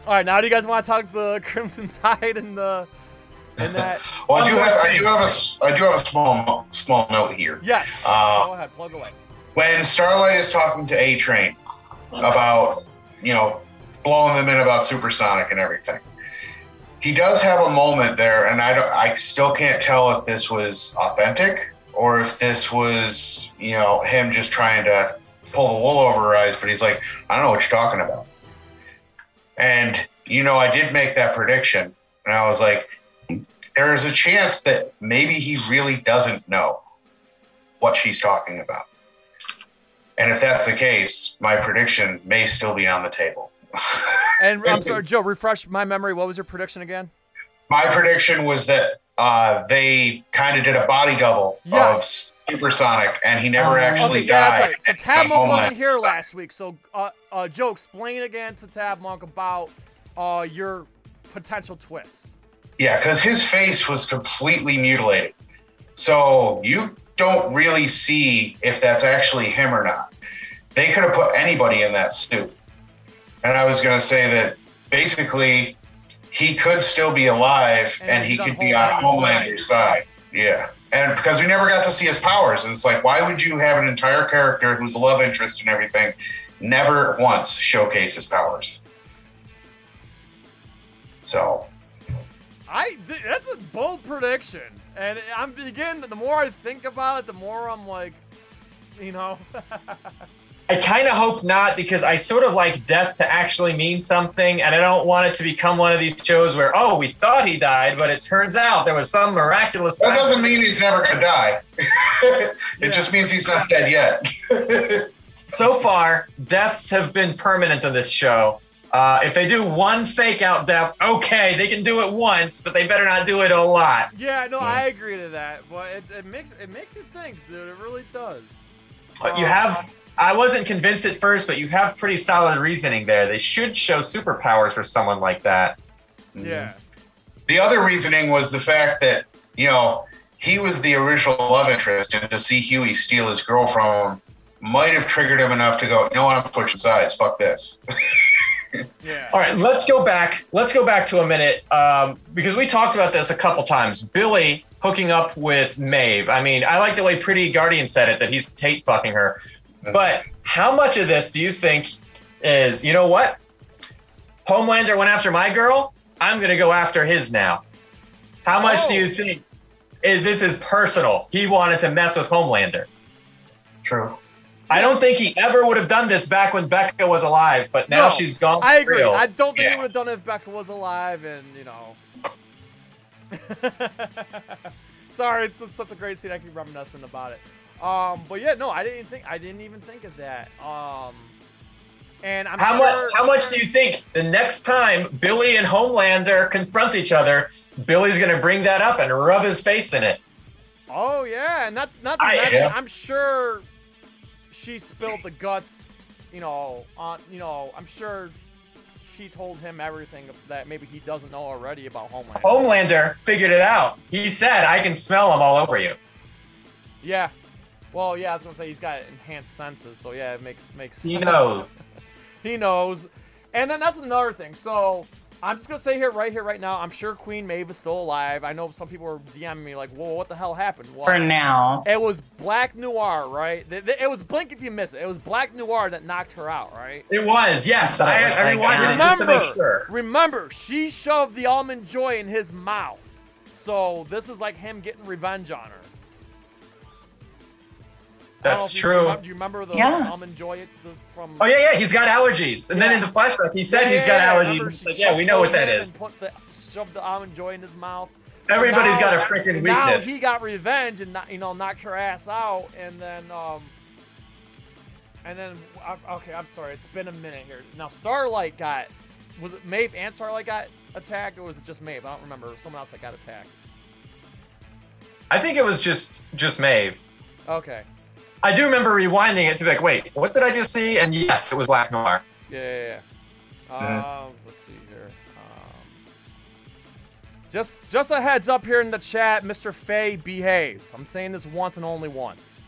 All right. Now, do you guys want to talk the [LAUGHS] Crimson Tide and the and that? well, I do have I do have a s- I do have a small small note here. yes. Uh, Go ahead. Plug away. when Starlight is talking to A Train about, you know, blowing them in about Supersonic and everything, he does have a moment there, and I don't, I still can't tell if this was authentic or if this was, you know, him just trying to pull the wool over her eyes. But he's like, I don't know what you're talking about. And you know, I did make that prediction, and I was like, there is a chance that maybe he really doesn't know what she's talking about. And if that's the case, my prediction may still be on the table. And I'm sorry, Joe. Refresh my memory. What was your prediction again? my prediction was that uh, they kind of did a body double Yes. of Supersonic, and he never Oh, actually okay, yeah, died. that's right. So Tab Monk wasn't here last week. So, uh, uh, Joe, explain again to Tab Monk about uh your potential twist. Yeah, because his face was completely mutilated. So you don't really see if that's actually him or not. They could have put anybody in that suit. And I was going to say that basically he could still be alive And and, he could be on Homelander's side. Yeah. And because we never got to see his powers. And It's like, why would you have an entire character who's a love interest and everything never once showcase his powers? So I th- that's a bold prediction, and I'm beginning. The more I think about it, the more I'm like, you know, [LAUGHS] I kind of hope not because I sort of like death to actually mean something, and I don't want it to become one of these shows where oh we thought he died, but it turns out there was some miraculous. that doesn't mean he's never going to die. [LAUGHS] it Yeah. just means he's not dead yet. [LAUGHS] so far, deaths have been permanent on this show. Uh, if they do one fake out death, okay, they can do it once, but they better not do it a lot. yeah, no, I agree to that, but it, it makes it makes you think, dude. It really does. But you have, I wasn't convinced at first, but you have pretty solid reasoning there. They should show superpowers for someone like that. yeah, The other reasoning was the fact that, you know, he was the original love interest, and to see Hughie steal his girl from him might have triggered him enough to go, you know what, I'm switching sides. Fuck this. [LAUGHS] yeah. All right, let's go back. Let's go back to a minute um, because we talked about this a couple times. Billy hooking up with Maeve. I mean, I like the way Pretty Guardian said it that he's Tate fucking her. But how much of this do you think is, you know what? Homelander went after my girl. I'm going to go after his now. How much do Oh. you think is, this is personal? He wanted to mess with Homelander. True. I don't think he ever would have done this back when Becca was alive, but now No, she's gone. I agree. real. I don't think Yeah. he would have done it if Becca was alive, and you know. [LAUGHS] Sorry, it's just such a great scene. I keep reminiscing about it. Um, but yeah, no, I didn't think. I didn't even think of that. Um, and I'm How sure. much? How much do you think the next time Billy and Homelander confront each other, Billy's gonna bring that up and rub his face in it? Oh yeah, and that's not to yeah. I'm sure she spilled the guts. You know, on you know, I'm sure she told him everything that maybe he doesn't know already about Homelander. Homelander figured it out. He said, "I can smell him all over you." Yeah. Well, yeah, I was gonna say he's got enhanced senses, so yeah, it makes makes. He sense. knows. [LAUGHS] he knows. And then that's another thing. So I'm just gonna say here, right here, right now. I'm sure Queen Maeve is still alive. I know some people were DMing me like, "Whoa, what the hell happened?" Well, For now. it was Black Noir, right? Th- th- It was Blink if you miss it. It was Black Noir that knocked her out, right? It was yes. But I, it looked I like rewinded it just to make sure. remember, she shoved the almond joy in his mouth. So this is like him getting revenge on her. I know That's if you true. remember- do you remember the Yeah. almond joy the- from? Oh yeah, yeah. He's got allergies, and then in the flashback, he said Yeah, he's yeah, got allergies. remember It's she like, yeah, we know what that is. that him is. And put the, shoved the almond joy in his mouth. Everybody's now- got a freaking Now he got revenge and you know knocked her ass out, and then um, and then okay, I'm sorry, it's been a minute here. Now Starlight got was it Maeve and Starlight got attacked, or was it just Maeve? I don't remember. Someone else that got attacked. I think it was just just Maeve. Okay, I do remember rewinding it to be like, wait, what did I just see? And yes, it was Black Noir. yeah, yeah. yeah. Um, let's see here. Um, just just a heads up here in the chat, Mr. Fay, behave. I'm saying this once and only once.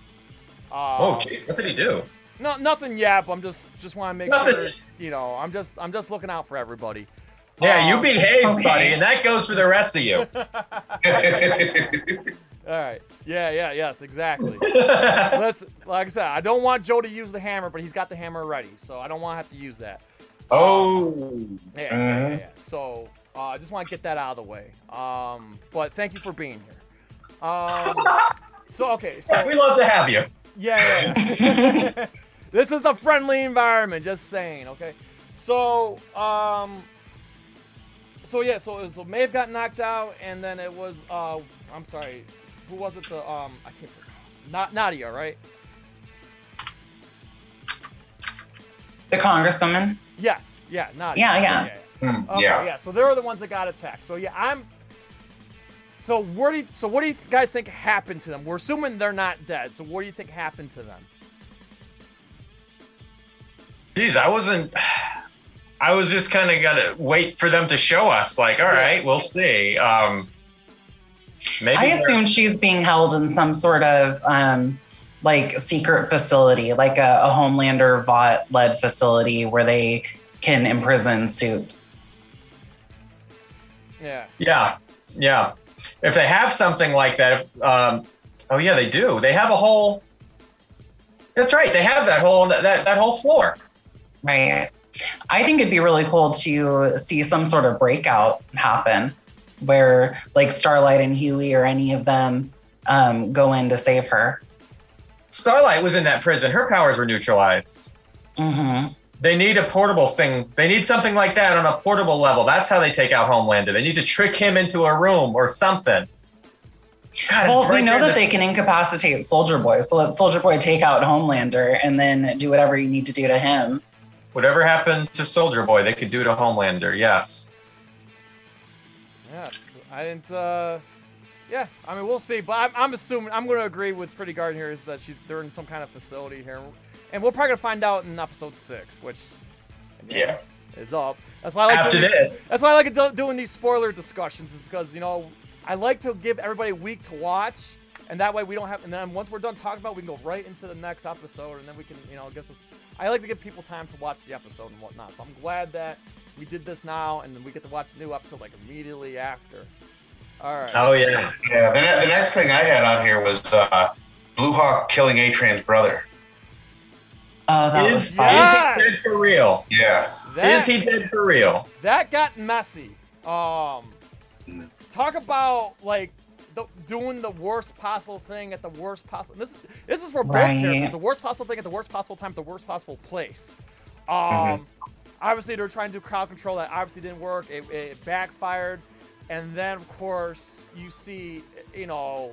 Um, Oh, gee, what did he do? No, nothing yet. But I'm just just want to make Nothing. sure. You know, I'm just I'm just looking out for everybody. Yeah, you Um, behave, buddy, and that goes for the rest of you. [LAUGHS] [LAUGHS] [LAUGHS] All right. Yeah, yeah, yes, exactly. [LAUGHS] Listen, like I said, I don't want Joe to use the hammer, but he's got the hammer ready, so I don't want to have to use that. oh, Yeah, yeah, yeah, yeah. So uh, I just want to get that out of the way. Um, but thank you for being here. Um, [LAUGHS] so okay, so we love to have you. yeah, yeah. yeah. [LAUGHS] this is a friendly environment. Just saying, okay. So um, so yeah, so so Maeve got knocked out, and then it was uh, I'm sorry, who was it? The um, I can't. Not Nadia, right? The congresswoman. Yes, yeah, Nadia. Yeah, yeah. Hmm, Okay, yeah. yeah. So they're the ones that got attacked. So yeah, I'm. So what do you, so what do you guys think happened to them? We're assuming they're not dead. So what do you think happened to them? Geez, I wasn't. I was just kind of gonna wait for them to show us. Like, all right, we'll see. Um, maybe I assume she's being held in some sort of um, like secret facility, like a, a Homelander Vought led facility where they can imprison soups. Yeah. Yeah, yeah. If they have something like that, if, um, oh yeah, they do. They have a whole. That's right. They have that whole that that, that whole floor. Right. I think it'd be really cool to see some sort of breakout happen where like Starlight and Hughie or any of them um, go in to save her. Starlight was in that prison. Her powers were neutralized. hmm They need a portable thing. They need something like that on a portable level. That's how they take out Homelander. They need to trick him into a room or something. God, Well, it's we know that this- they can incapacitate Soldier Boy, so let Soldier Boy take out Homelander and then do whatever you need to do to him. Whatever happened to Soldier Boy, they could do to Homelander. Yes. Yes. I didn't. uh Yeah. I mean, we'll see. But I'm, I'm assuming I'm going to agree with Pretty Guardian here is that she's they're in some kind of facility here, and we're probably going to find out in episode six, which Yeah. is up. That's why I like After doing this. That's why I like do- doing these spoiler discussions, is because you know I like to give everybody a week to watch, and that way we don't have. And then once we're done talking about, it, we can go right into the next episode, and then we can, you know, it gives us. I like to give people time to watch the episode and whatnot. So I'm glad that we did this now, and then we get to watch the new episode like immediately after. All right. Oh yeah. Yeah. The, the next thing I had on here was uh, Blue Hawk killing A Train's brother. Oh, that was Is, is he dead for real? Yeah. That, Is he dead for real? that got messy. Um, talk about like the, doing the worst possible thing at the worst possible. This this is for both Right. characters. The worst possible thing at the worst possible time, at the worst possible place. Um, obviously they're trying to do crowd control. That obviously didn't work. It, it backfired, and then of course you see, you know,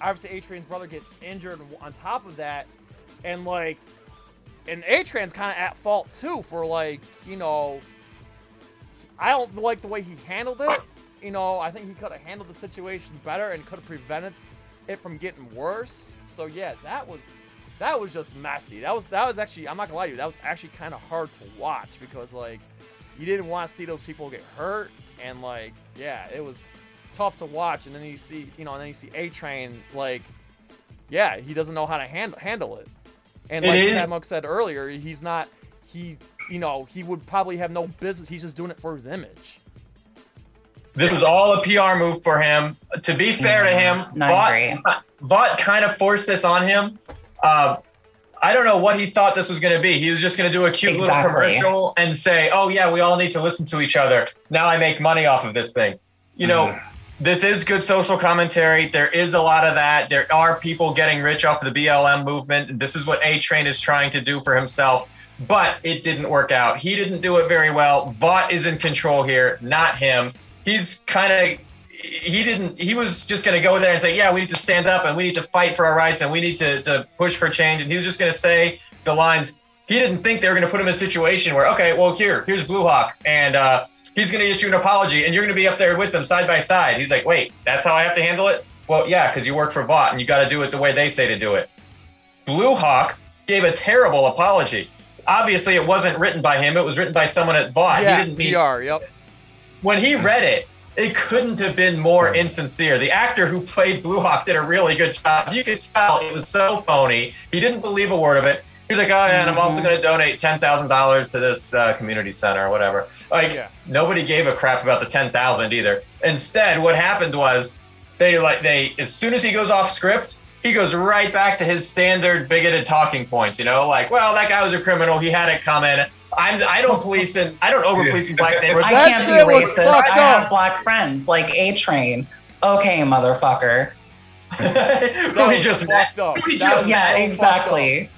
obviously A-Train's brother gets injured on top of that, and like, and A-Train's kind of at fault too for like, you know, I don't like the way he handled it. You know, I think he could have handled the situation better and could have prevented it from getting worse. So yeah, that was that was just messy. That was that was actually I'm not gonna lie to you, that was actually kind of hard to watch because like you didn't want to see those people get hurt and like yeah, it was tough to watch. And then you see you know, and then you see A Train like yeah, he doesn't know how to handle handle it. And like Chad said earlier, he's not he you know he would probably have no business. He's just doing it for his image. This was all a PR move for him. To be fair to him, No, I agree. Vought, Vought kind of forced this on him. Uh, I don't know what he thought this was going to be. He was just going to do a cute little commercial and say, "Oh yeah, we all need to listen to each other." Now I make money off of this thing. You know, Mhm. this is good social commentary. There is a lot of that. There are people getting rich off of the BLM movement, this is what A Train is trying to do for himself. But it didn't work out. He didn't do it very well. Vought is in control here, not him. He's kind of he didn't he was just going to go there and say yeah we need to stand up and we need to fight for our rights and we need to, to push for change. And he was just going to say the lines. He didn't think they were going to put him in a situation where okay well here here's blue hawk and uh, he's going to issue an apology and you're going to be up there with them side by side. He's like wait that's how i have to handle it? Well yeah because you work for Vought and you got to do it the way they say to do it. Blue hawk gave a terrible apology. Obviously it wasn't written by him. It was written by someone at Vought yeah, he didn't mean PR. Yep. When he read it, it couldn't have been more insincere. The actor who played Blue Hawk did a really good job. You could tell it was so phony. He didn't believe a word of it. He's like, oh, yeah, and I'm also Mhm. going to donate ten thousand dollars to this uh, community center or whatever. Like, Yeah. nobody gave a crap about the ten thousand either. Instead, what happened was they like they as soon as he goes off script, he goes right back to his standard bigoted talking points. You know, like, well, that guy was a criminal. He had it coming. I'm I don't police and I don't over police in black neighborhoods. I can't shit be was racist. fucked I up. have black friends like A Train. Okay, motherfucker. [LAUGHS] Who he just met. fucked up. He just Yeah, so fucked exactly.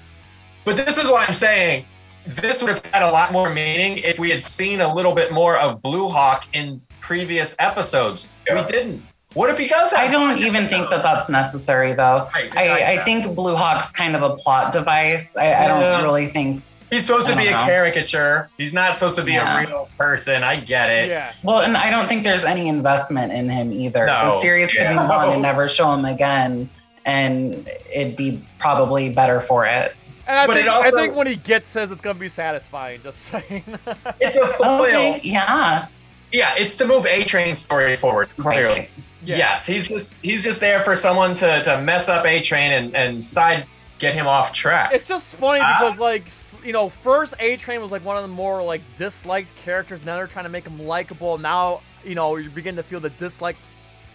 But this is what I'm saying. This would have had a lot more meaning if we had seen a little bit more of Blue Hawk in previous episodes. Yeah. We didn't. What if he does have I don't even think that that's necessary, though. Right, I, I think Blue Hawk's kind of a plot device. I, I don't really think. He's supposed to I be a caricature. He's not supposed to be Yeah. a real person. I get it. Yeah. Well, and I don't think there's any investment in him either. No. The series could Yeah. move on and never show him again, and it'd be probably better for it. And I But think, it also- I think when he gets says it's gonna be satisfying. Just saying. [LAUGHS] It's a foil. Okay, yeah, Yeah, it's to move A Train's story forward. Clearly. right. Yeah. Yes, he's just he's just there for someone to, to mess up A Train and, and side get him off track. It's just funny because ah. like s- you know, first A Train was like one of the more like disliked characters. Now they're trying to make him likable. Now you know you begin to feel the dislike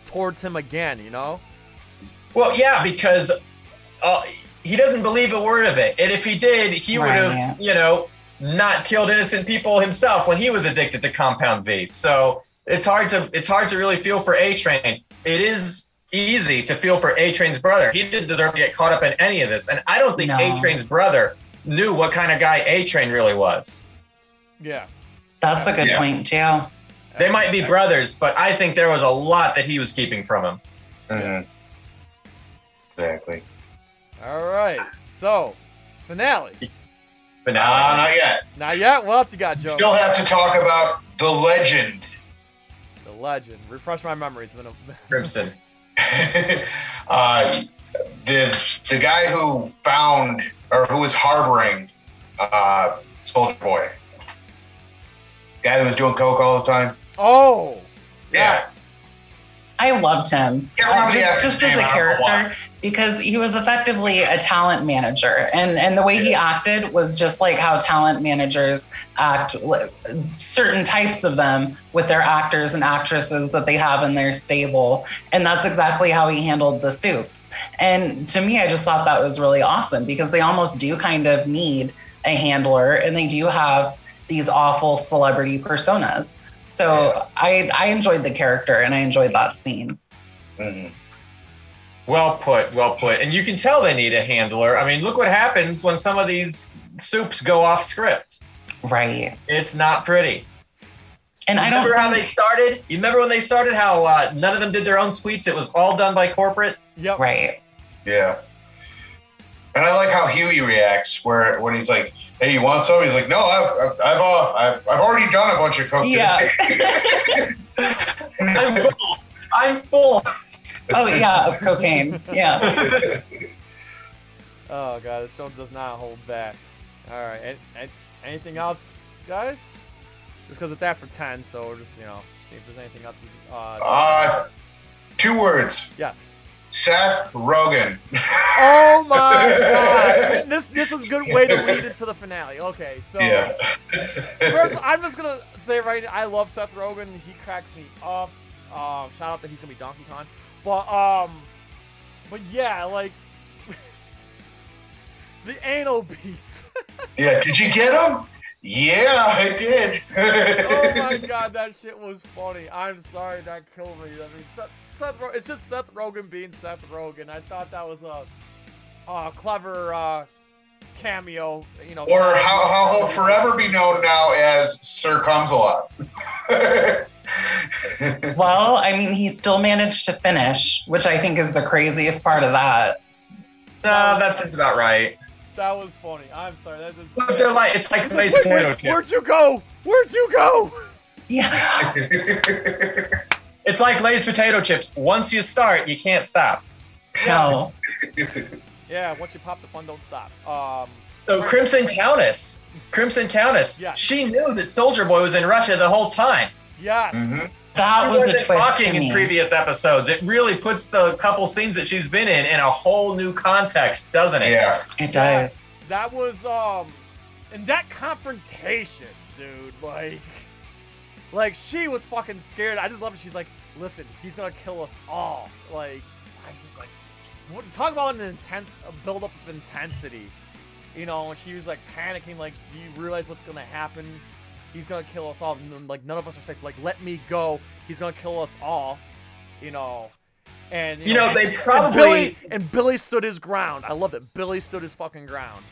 towards him again. You know. Well, yeah, because uh, he doesn't believe a word of it, and if he did, he would have, Right. you know, not killed innocent people himself when he was addicted to Compound V. So it's hard to it's hard to really feel for A Train. It is easy to feel for A Train's brother. He didn't deserve to get caught up in any of this, and I don't think No. A Train's brother knew what kind of guy A Train really was. Yeah. That's a good Yeah. point too. They might be brothers, but I think there was a lot that he was keeping from him. Mhm. Exactly. All right. So finale. Finale. Nah, now, not yet. Not yet. What else you got, Joe? Still have to talk about the legend. The legend. Refresh my memory. It's been a. [LAUGHS] Crimson. [LAUGHS] uh, the the guy who found or who was harboring uh, Soldier Boy, guy that was doing coke all the time. Oh. Yeah. Yes. I loved him Can't just, just as name, a I don't know why. character because he was effectively a talent manager, and and the way he acted was just like how talent managers act. Certain types of them with their actors and actresses that they have in their stable, and that's exactly how he handled the soups. And to me, I just thought that was really awesome because they almost do kind of need a handler, and they do have these awful celebrity personas. So I I enjoyed the character and I enjoyed that scene. Mhm. Well put, well put. And you can tell they need a handler. I mean, look what happens when some of these soups go off script. Right. It's not pretty. And I don't remember how they started. You remember when they started? How uh, none of them did their own tweets. It was all done by corporate. Yep. right. Yeah. And I like how Hughie reacts, where when he's like, "Hey, you want some?" He's like, "No, I've I've I've, uh, I've, I've already done a bunch of coke." Yeah. [LAUGHS] I'm full. I'm full. oh yeah, of cocaine. Yeah. [LAUGHS] Oh god, this show does not hold back. All right. an- an- anything else, guys? Just because it's after ten, so we're just you know see if there's anything else. We, can- uh, uh, two words: yes. Seth Rogen. Oh my [LAUGHS] god! This this is a good way to lead into the finale. Okay, so yeah. first I'm just gonna say right now, I love Seth Rogen. He cracks me up. Um, shout out that he's gonna be Donkey Kong. But um, but yeah, like [LAUGHS] the anal beats. [LAUGHS] yeah. Did you get him? Yeah, I did. oh my god, that shit was funny. I'm sorry that killed me. I mean, Seth, Seth Ro- it's just Seth Rogen being Seth Rogen. I thought that was a, a clever uh, cameo. You know, Or how, how he'll forever be known now as Sir Comes a Lot. Well, I mean, he still managed to finish, which I think is the craziest part of that. No, that seems about right. That was funny. I'm sorry. That is. But they're like, it's like Lay's Wait, potato wait, where'd you go? Where'd you go? Yeah. [LAUGHS] It's like Lay's potato chips. Once you start, you can't stop. No. [LAUGHS] Yeah, once you pop the fun, don't stop. Um, So Crimson Countess, Crimson Countess, Yeah. she knew that Soldier Boy was in Russia the whole time. yes. Mhm. That She was the twist talking to in previous episodes. It really puts the couple scenes that she's been in in a whole new context, doesn't it? Yeah. It does. that was um, and that confrontation, dude, like, like she was fucking scared. I just love it. She's like, listen, he's gonna kill us all. Like, I was just like, talk about an intense a build up of intensity. You know, and she was like panicking, like, do you realize what's gonna happen? He's gonna kill us all. And, like, none of us are safe. Like, let me go. He's gonna kill us all. You know. And You know, and- they and probably- Billy, and Billy stood his ground. I love it. Billy stood his fucking ground.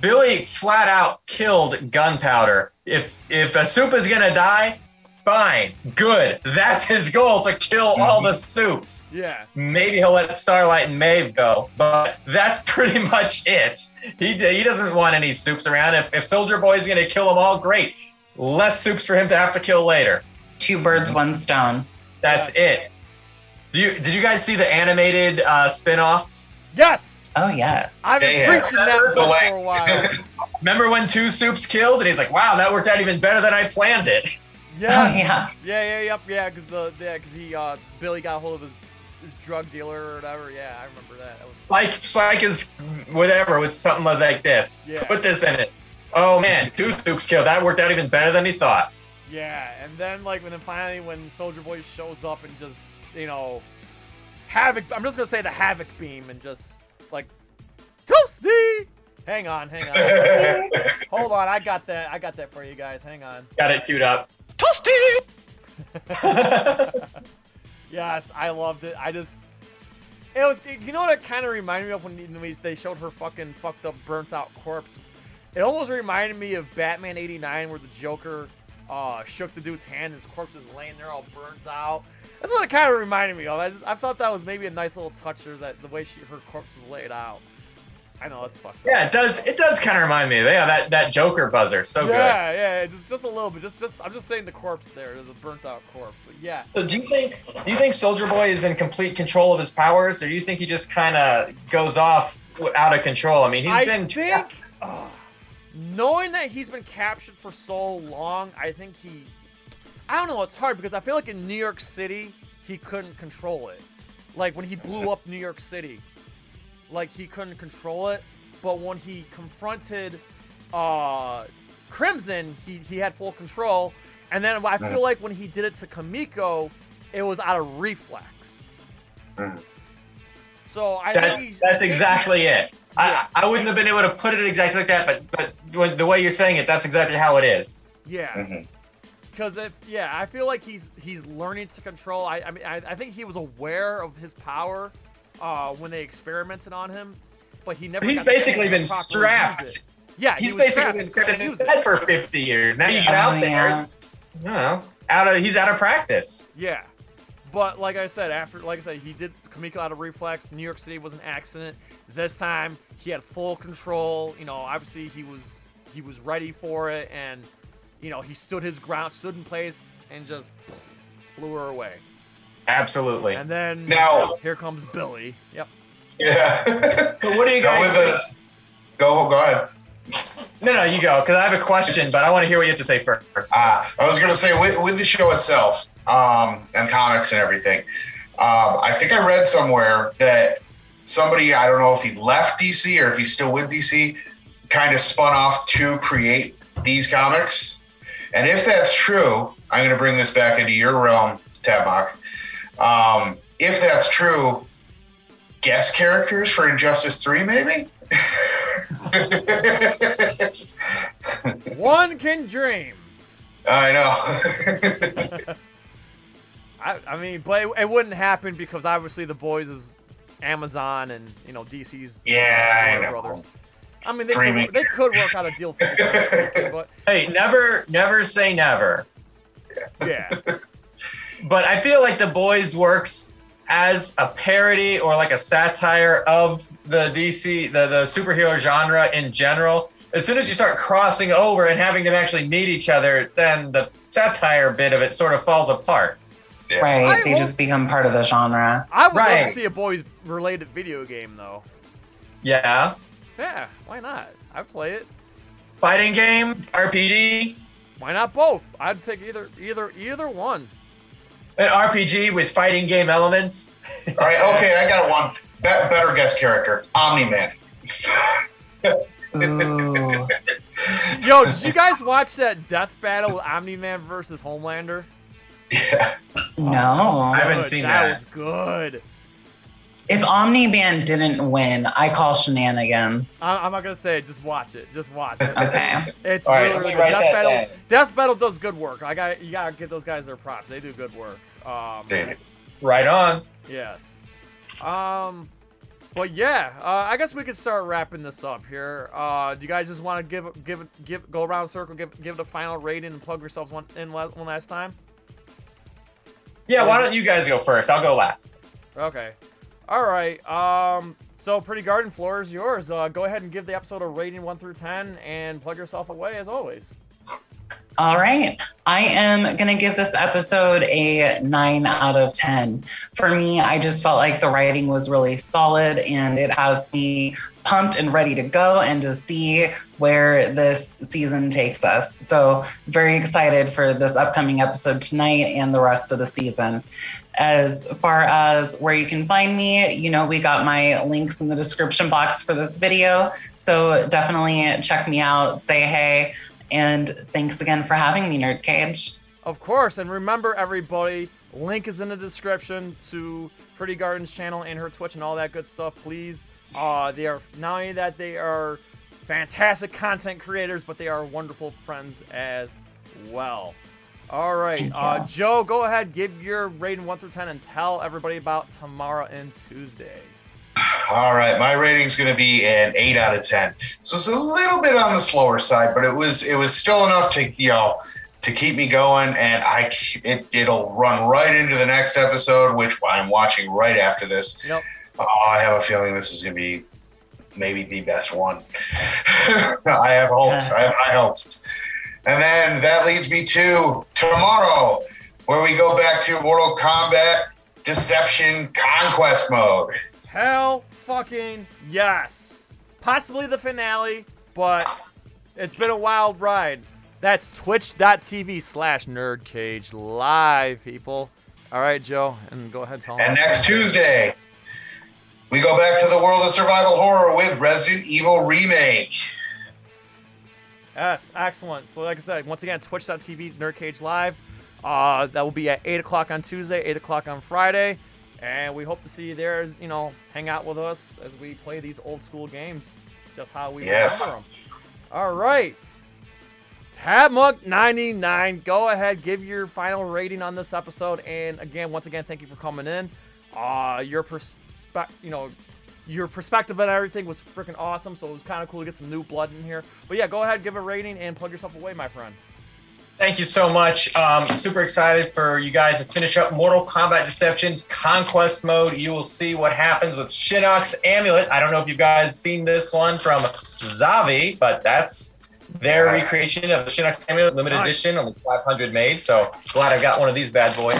Billy flat out killed Gunpowder. If if a soup is gonna die, fine, good. That's his goal to kill all the soups. Yeah. Maybe he'll let Starlight and Maeve go, but that's [LAUGHS] pretty much it. He he doesn't want any soups around. If if Soldier Boy's gonna kill them all, great. Less soups for him to have to kill later. Two birds, one stone. That's it. Do you, did you guys see the animated uh, spin-offs? Yes. Oh yes. I've been Yeah. preaching that The for a while. [LAUGHS] Remember when two soups killed, and he's like, "Wow, that worked out even better than I planned it." Yes. Oh yeah. Yeah, yeah, yep, yeah, because the yeah, because he uh Billy got a hold of his his drug dealer or whatever. Yeah, I remember that. that was, Spike, Spike is whatever with something like this. Yeah. Put this in it. Oh man, two soups killed. That worked out even better than he thought. yeah, and then like when then finally when Soldier Boy shows up and just you know havoc. I'm just gonna say the havoc beam and just like toasty. Hang on, hang on. [LAUGHS] Hold on, I got that. I got that for you guys. Hang on. Got it queued up. Toasty. [LAUGHS] Yes, I loved it. I just. It was, you know what it kind of reminded me of when when they showed her fucking fucked up, burnt out corpse. It almost reminded me of Batman '89, where the Joker uh, shook the dude's hand, his corpse is laying there all burnt out. That's what it kind of reminded me of. I, just, I thought that was maybe a nice little touch. There's that the way she her corpse is laid out. I know that's fucked up. yeah, it does. It does kind of remind me of yeah that that Joker buzzer. So good. yeah, yeah, just just a little bit. Just just I'm just saying the corpse there. A burnt out corpse. But yeah, So do you think do you think Soldier Boy is in complete control of his powers, or do you think he just kind of goes off out of control? I mean, he's I been think, ugh, knowing that he's been captured for so long, I think he. I don't know. It's hard because I feel like in New York City he couldn't control it. Like when he blew up New York City, like he couldn't control it. But when he confronted uh, Crimson, he he had full control. And then I feel like when he did it to Kimiko, it was out of reflex. Mhm. So I That, think he's, that's exactly it. Yeah. I, I wouldn't have been able to put it exactly like that, but but the way you're saying it, that's exactly how it is. Yeah. Because if yeah, I feel like he's he's learning to control. I I mean I, I think he was aware of his power uh, when they experimented on him, but he never. He's got basically been properly strapped. Yeah, He's was basically been He couldn't in use his it. head for 50 years. Now you get Oh, out there, yeah. it's, know, out of he's out of practice. Yeah, but like I said, after like I said, he did Kimiko out of reflex. New York City was an accident. This time he had full control. You know, obviously he was he was ready for it, and you know he stood his ground, stood in place, and just blew her away. Absolutely. And then Now- here comes Billy. Yep. Yeah. But what do you go guys with think? the. Go, go ahead. No, no, you go, because I have a question, but I want to hear what you have to say first. Uh, I was going to say with, with the show itself um, and comics and everything, um, I think I read somewhere that somebody, I don't know if he left DC or if he's still with DC, kind of spun off to create these comics. And if that's true, I'm going to bring this back into your realm, Tabak. Um, if that's true, guest characters for Injustice 3, maybe? [LAUGHS] One can dream. I know. [LAUGHS] I, I mean, but it, it wouldn't happen because obviously the boys is Amazon and you know DC's Yeah, I Warner. Brothers. I mean, they could, they could work out a deal for the but [LAUGHS] Hey, never, never say never. yeah, [LAUGHS] But I feel like The Boys works as a parody or like a satire of the DC, the, the superhero genre in general. As soon as you start crossing over and having them actually meet each other, then the satire bit of it sort of falls apart. Right. I they hope- just become part of the genre. I would love to see a boys related video game though. Yeah. Yeah, why not? I'd play it. Fighting game, RPG, Why not both? I'd take either either either one. an RPG with fighting game elements. [LAUGHS] All right, okay, I got one. Be- better guest character, Omni Man. Yo, did you [LAUGHS] guys watch that death battle with Omni Man versus Homelander? Yeah. No. I haven't seen that. that. was good. If Omni Man didn't win, I call shenanigans. I- I'm not gonna say it. Just watch it. Just watch it. Okay. It's All right, really, let me really good. Death Battle. down. Death Battle does good work. I got you. Gotta give those guys their props. They do good work. Um, Damn. Right on. yes. Um, but yeah, uh, I guess we could start wrapping this up here. Uh, do you guys just want to give give give go around the circle, give give it a final rating, and plug yourselves one in one last time? Yeah, why don't you guys go first? I'll go last. Okay. All right. Um. So, Pretty Guardian, floor is yours. Uh, go ahead and give the episode a rating one through ten, and plug yourself away as always. All right. I am going to give this episode a 9 out of 10. For me, I just felt like the writing was really solid and it has me pumped and ready to go and to see where this season takes us. So, very excited for this upcoming episode tonight and the rest of the season. As far as where you can find me, you know, we got my links in the description box for this video. So, definitely check me out, say hey. And thanks again for having me, Nerd Cage. Of course, and remember everybody, link is in the description to Pretty Guardian's channel and her Twitch and all that good stuff. Please, uh, they are not only that they are fantastic content creators, but they are wonderful friends as well. All right, uh. Joe, go ahead, give your rating one through ten, and tell everybody about tomorrow and Tuesday. All right, my rating's going to be an eight out of ten. So it's a little bit on the slower side, but it was it was still enough to you know to keep me going, and I it it'll run right into the next episode, which I'm watching right after this. Yep. Oh, I have a feeling this is going to be maybe the best one. [LAUGHS] I have hopes. I have high hopes. And then that leads me to tomorrow, where we go back to Mortal Kombat Deception Conquest mode. Hell fucking yes. Possibly the finale, but it's been a wild ride. That's twitch.tv slash nerdcage live, people. All right, Joe, and go ahead and tell them. And next Tuesday, we go back to the world of survival horror with Resident Evil Remake. Yes, excellent. So, like I said, once again, twitch.tv nerdcage live. Uh, that will be at 8 o'clock on Tuesday, 8 o'clock on Friday. And we hope to see you there, you know, hang out with us as we play these old school games, just how we Yes. remember them. All right. Tabmuck99, go ahead, give your final rating on this episode. And again, once again, thank you for coming in. Uh, your perspe- you know, your perspective on everything was freaking awesome. So it was kind of cool to get some new blood in here. But yeah, go ahead, give a rating and plug yourself away, my friend. Thank you so much. Um, super excited for you guys to finish up Mortal Kombat Deceptions Conquest Mode. You will see what happens with Shinnok's Amulet. I don't know if you guys seen this one from Zavi, but that's their recreation of the Shinnok's Amulet limited Nice. edition, only 500 made. So glad I got one of these bad boys.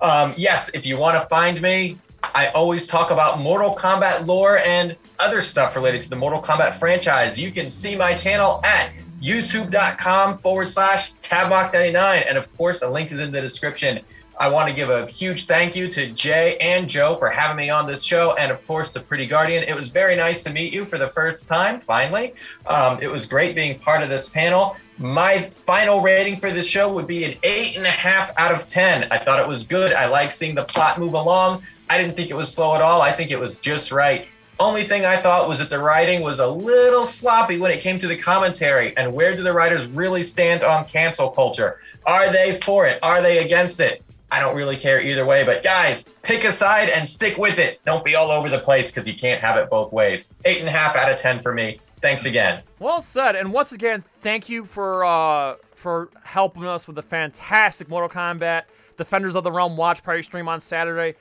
Um, yes, if you want to find me, I always talk about Mortal Kombat lore and other stuff related to the Mortal Kombat franchise. You can see my channel at youtube.com forward slash tabmock99. And of course, the link is in the description. I want to give a huge thank you to Jay and Joe for having me on this show, and of course, to Pretty Guardian. It was very nice to meet you for the first time, finally. Um, it was great being part of this panel. My final rating for this show would be an eight and a half out of 10. I thought it was good. I like seeing the plot move along. I didn't think it was slow at all. I think it was just right. Only thing I thought was that the writing was a little sloppy when it came to the commentary. And where do the writers really stand on cancel culture? Are they for it? Are they against it? I don't really care either way. But guys, pick a side and stick with it. Don't be all over the place because you can't have it both ways. Eight and a half out of 10 for me. Thanks again. Well said. And once again, thank you for uh, for helping us with the fantastic Mortal Kombat Defenders of the Realm watch party stream on Saturday.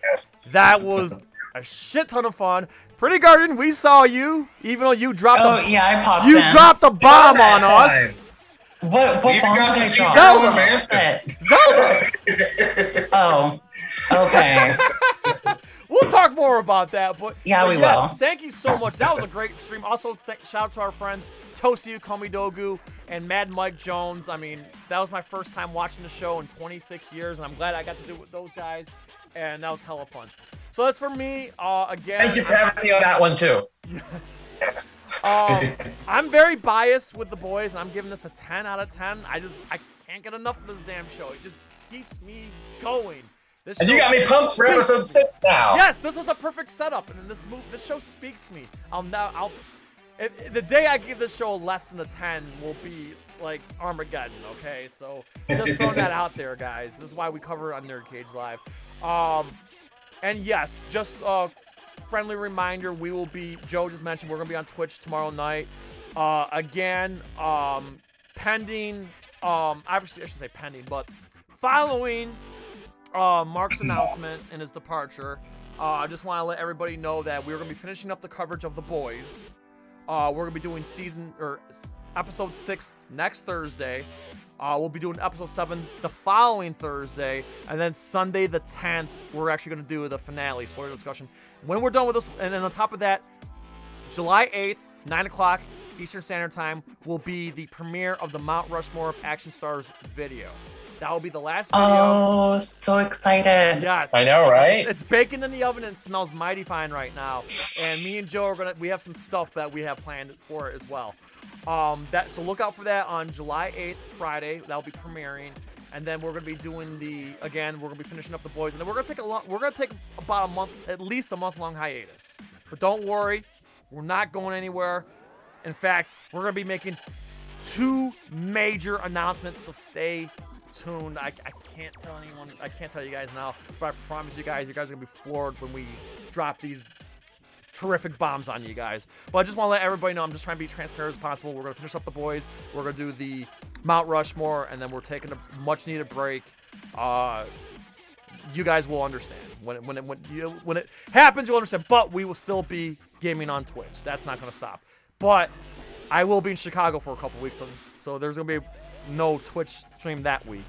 That was [LAUGHS] a shit ton of fun. Pretty Guardian, we saw you, even though you dropped Oh a yeah, I popped you in. dropped a bomb that on us. What? What bomb got to see? Zelda That's Zelda. [LAUGHS] Oh, okay. [LAUGHS] We'll talk more about that, but Yeah, but we yes, will. Thank you so much. That was a great stream. Also, th- shout out to our friends Tosi Ukomi Dogu and Mad Mike Jones. I mean, that was my first time watching the show in 26 years, and I'm glad I got to do it with those guys, and that was hella fun. So that's for me. Uh, again, Thank you for having me on that one too. [LAUGHS] Um, I'm very biased with the boys, and I'm giving this a 10 out of 10. I just I can't get enough of this damn show. It just keeps me going. This And you got me pumped for episode six now. Yes, this was a perfect setup, and this move, this show speaks to me. I'll now, I'll, the day I give this show less than a ten will be like Armageddon. Okay, so just throwing that out there, guys. This is why we cover it on Nerd Cage Live. Um, and yes, just a friendly reminder: we will be. Joe just mentioned we're gonna be on Twitch tomorrow night. Uh, again, um, pending. Um, obviously, I should say pending, but following uh, Mark's announcement and his departure, uh, I just want to let everybody know that we're going to be finishing up the coverage of The Boys. Uh, we're to be doing season or episode six next Thursday. Uh, we'll be doing episode seven the following Thursday, and then Sunday the 10th, we're actually to do the finale spoiler discussion. When we're done with this, and then on top of that, July 8th, 9 o'clock Eastern Standard Time, will be the premiere of the Mount Rushmore of Action Stars video. That will be the last video. Oh, so excited. Yes. I know, right? It's, it's baking in the oven and smells mighty fine right now. And me and Joe are gonna we have some stuff that we have planned for it as well. Um that so look out for that on July 8th, Friday. That'll be premiering. And then we're gonna be doing the again, we're gonna be finishing up the boys, and then we're gonna take a long we're gonna take about a month, at least a month long hiatus. But don't worry, we're not going anywhere. In fact, we're gonna be making two major announcements, so stay tuned. I, I can't tell anyone, I can't tell you guys now, but I promise you guys, you guys are gonna be floored when we drop these terrific bombs on you guys. But I just want to let everybody know I'm just trying to be transparent as possible. We're gonna finish up the boys. We're gonna do the Mount Rushmore, and then we're taking a much needed break. Uh, you guys will understand when it, when it, when, you, when it happens. You'll understand. But we will still be gaming on Twitch. That's not gonna stop. But I will be in Chicago for a couple weeks, so, so there's gonna be no Twitch stream that week.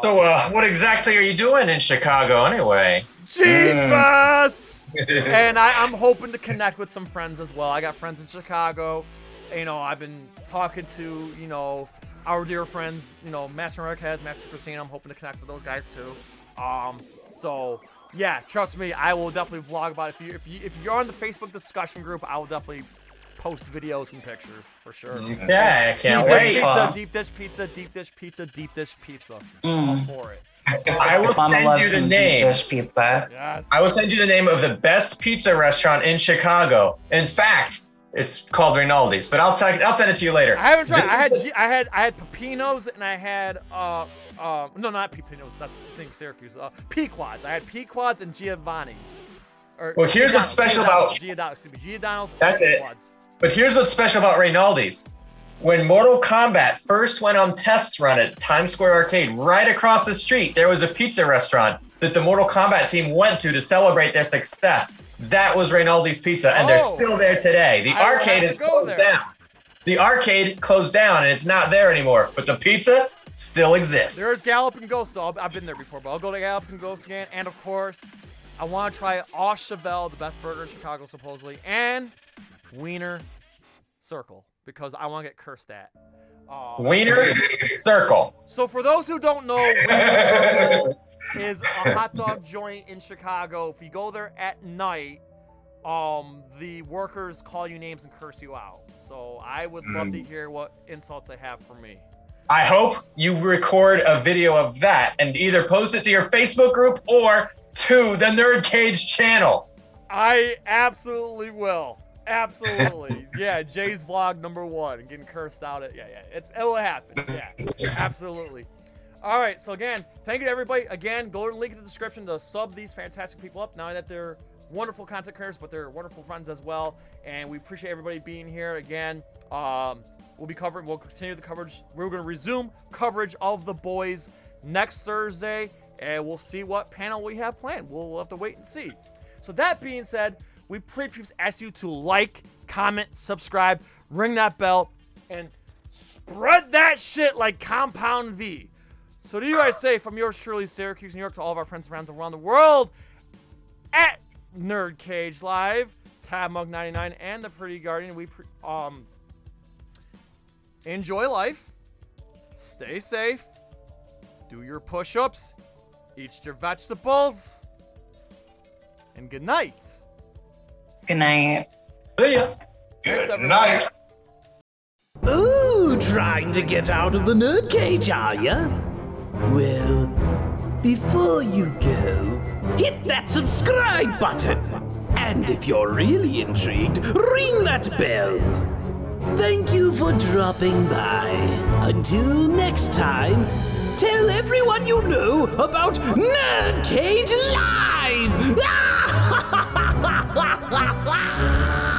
So, uh, what exactly are you doing in Chicago anyway? Jesus! [LAUGHS] and I, I'm hoping to connect with some friends as well. I got friends in Chicago. You know, I've been talking to, you know, our dear friends, you know, Master Eric has, Master Christina. I'm hoping to connect with those guys too. Um, so yeah, trust me, I will definitely vlog about it. If you if you if you're on the Facebook discussion group, I will definitely post videos and pictures for sure. Yeah, I can't Deep dish wait. pizza, deep dish pizza, deep dish pizza, deep dish pizza. Mm. I'm for it. [LAUGHS] I will Mama send you the some deep name. dish pizza. Yes. I will send you the name of the best pizza restaurant in Chicago. In fact, it's called Rinaldi's, but I'll tell I'll send it to you later. I haven't tried. I had G- I had I had Pepinos and I had uh uh no not Pepinos. That's I think Syracuse. Uh, Pequods. I had Pequods and Giovanni's. Or Well, here's what's special Giordano's, about- Giordano's. Me, Giordano's. That's and it. Pequods. But here's what's special about Rinaldi's. When Mortal Kombat first went on test run at Times Square Arcade, right across the street, there was a pizza restaurant that the Mortal Kombat team went to to celebrate their success. That was Rinaldi's Pizza, and they're Oh. still there today. The I arcade is closed there. down. The arcade closed down, and it's not there anymore. But the pizza still exists. There's Galloping Ghost. So I've been there before, but I'll go to Galloping Ghost again. And of course, I want to try Au Cheval, the best burger in Chicago supposedly, and Wiener Circle because I want to get cursed at. Uh, Wiener Circle. So for those who don't know, Wiener [LAUGHS] Circle is a hot dog joint in Chicago. If you go there at night, um, the workers call you names and curse you out. So I would love to hear what insults they have for me. I hope you record a video of that and either post it to your Facebook group or to the Nerd Cage channel. I absolutely will. Absolutely. yeah, Jay's vlog number one, getting cursed out at yeah, yeah. It's it'll happen. Yeah. absolutely. All right, so again, thank you to everybody. Again, go to the link in the description to sub these fantastic people up. Now that they're wonderful content creators, but they're wonderful friends as well. And we appreciate everybody being here again. Um, we'll be covering, we'll continue the coverage. We're going to resume coverage of the boys next Thursday, and we'll see what panel we have planned. We'll, we'll have to wait and see. So that being said, we pretty much ask you to like, comment, subscribe, ring that bell, and spread that shit like Compound V. So do you guys say from yours truly, Syracuse, New York, to all of our friends around the world at Nerd Cage Live, TabMug99, and the Pretty Guardian. We pre- um enjoy life, stay safe, do your push-ups, eat your vegetables, and good night. Good night. See ya. Good night. Ooh, trying to get out of the nerd cage, are ya? Well, before you go, hit that subscribe button. And if you're really intrigued, ring that bell. Thank you for dropping by. Until next time, tell everyone you know about Nerd Cage Live! [LAUGHS] Ooh. [LAUGHS]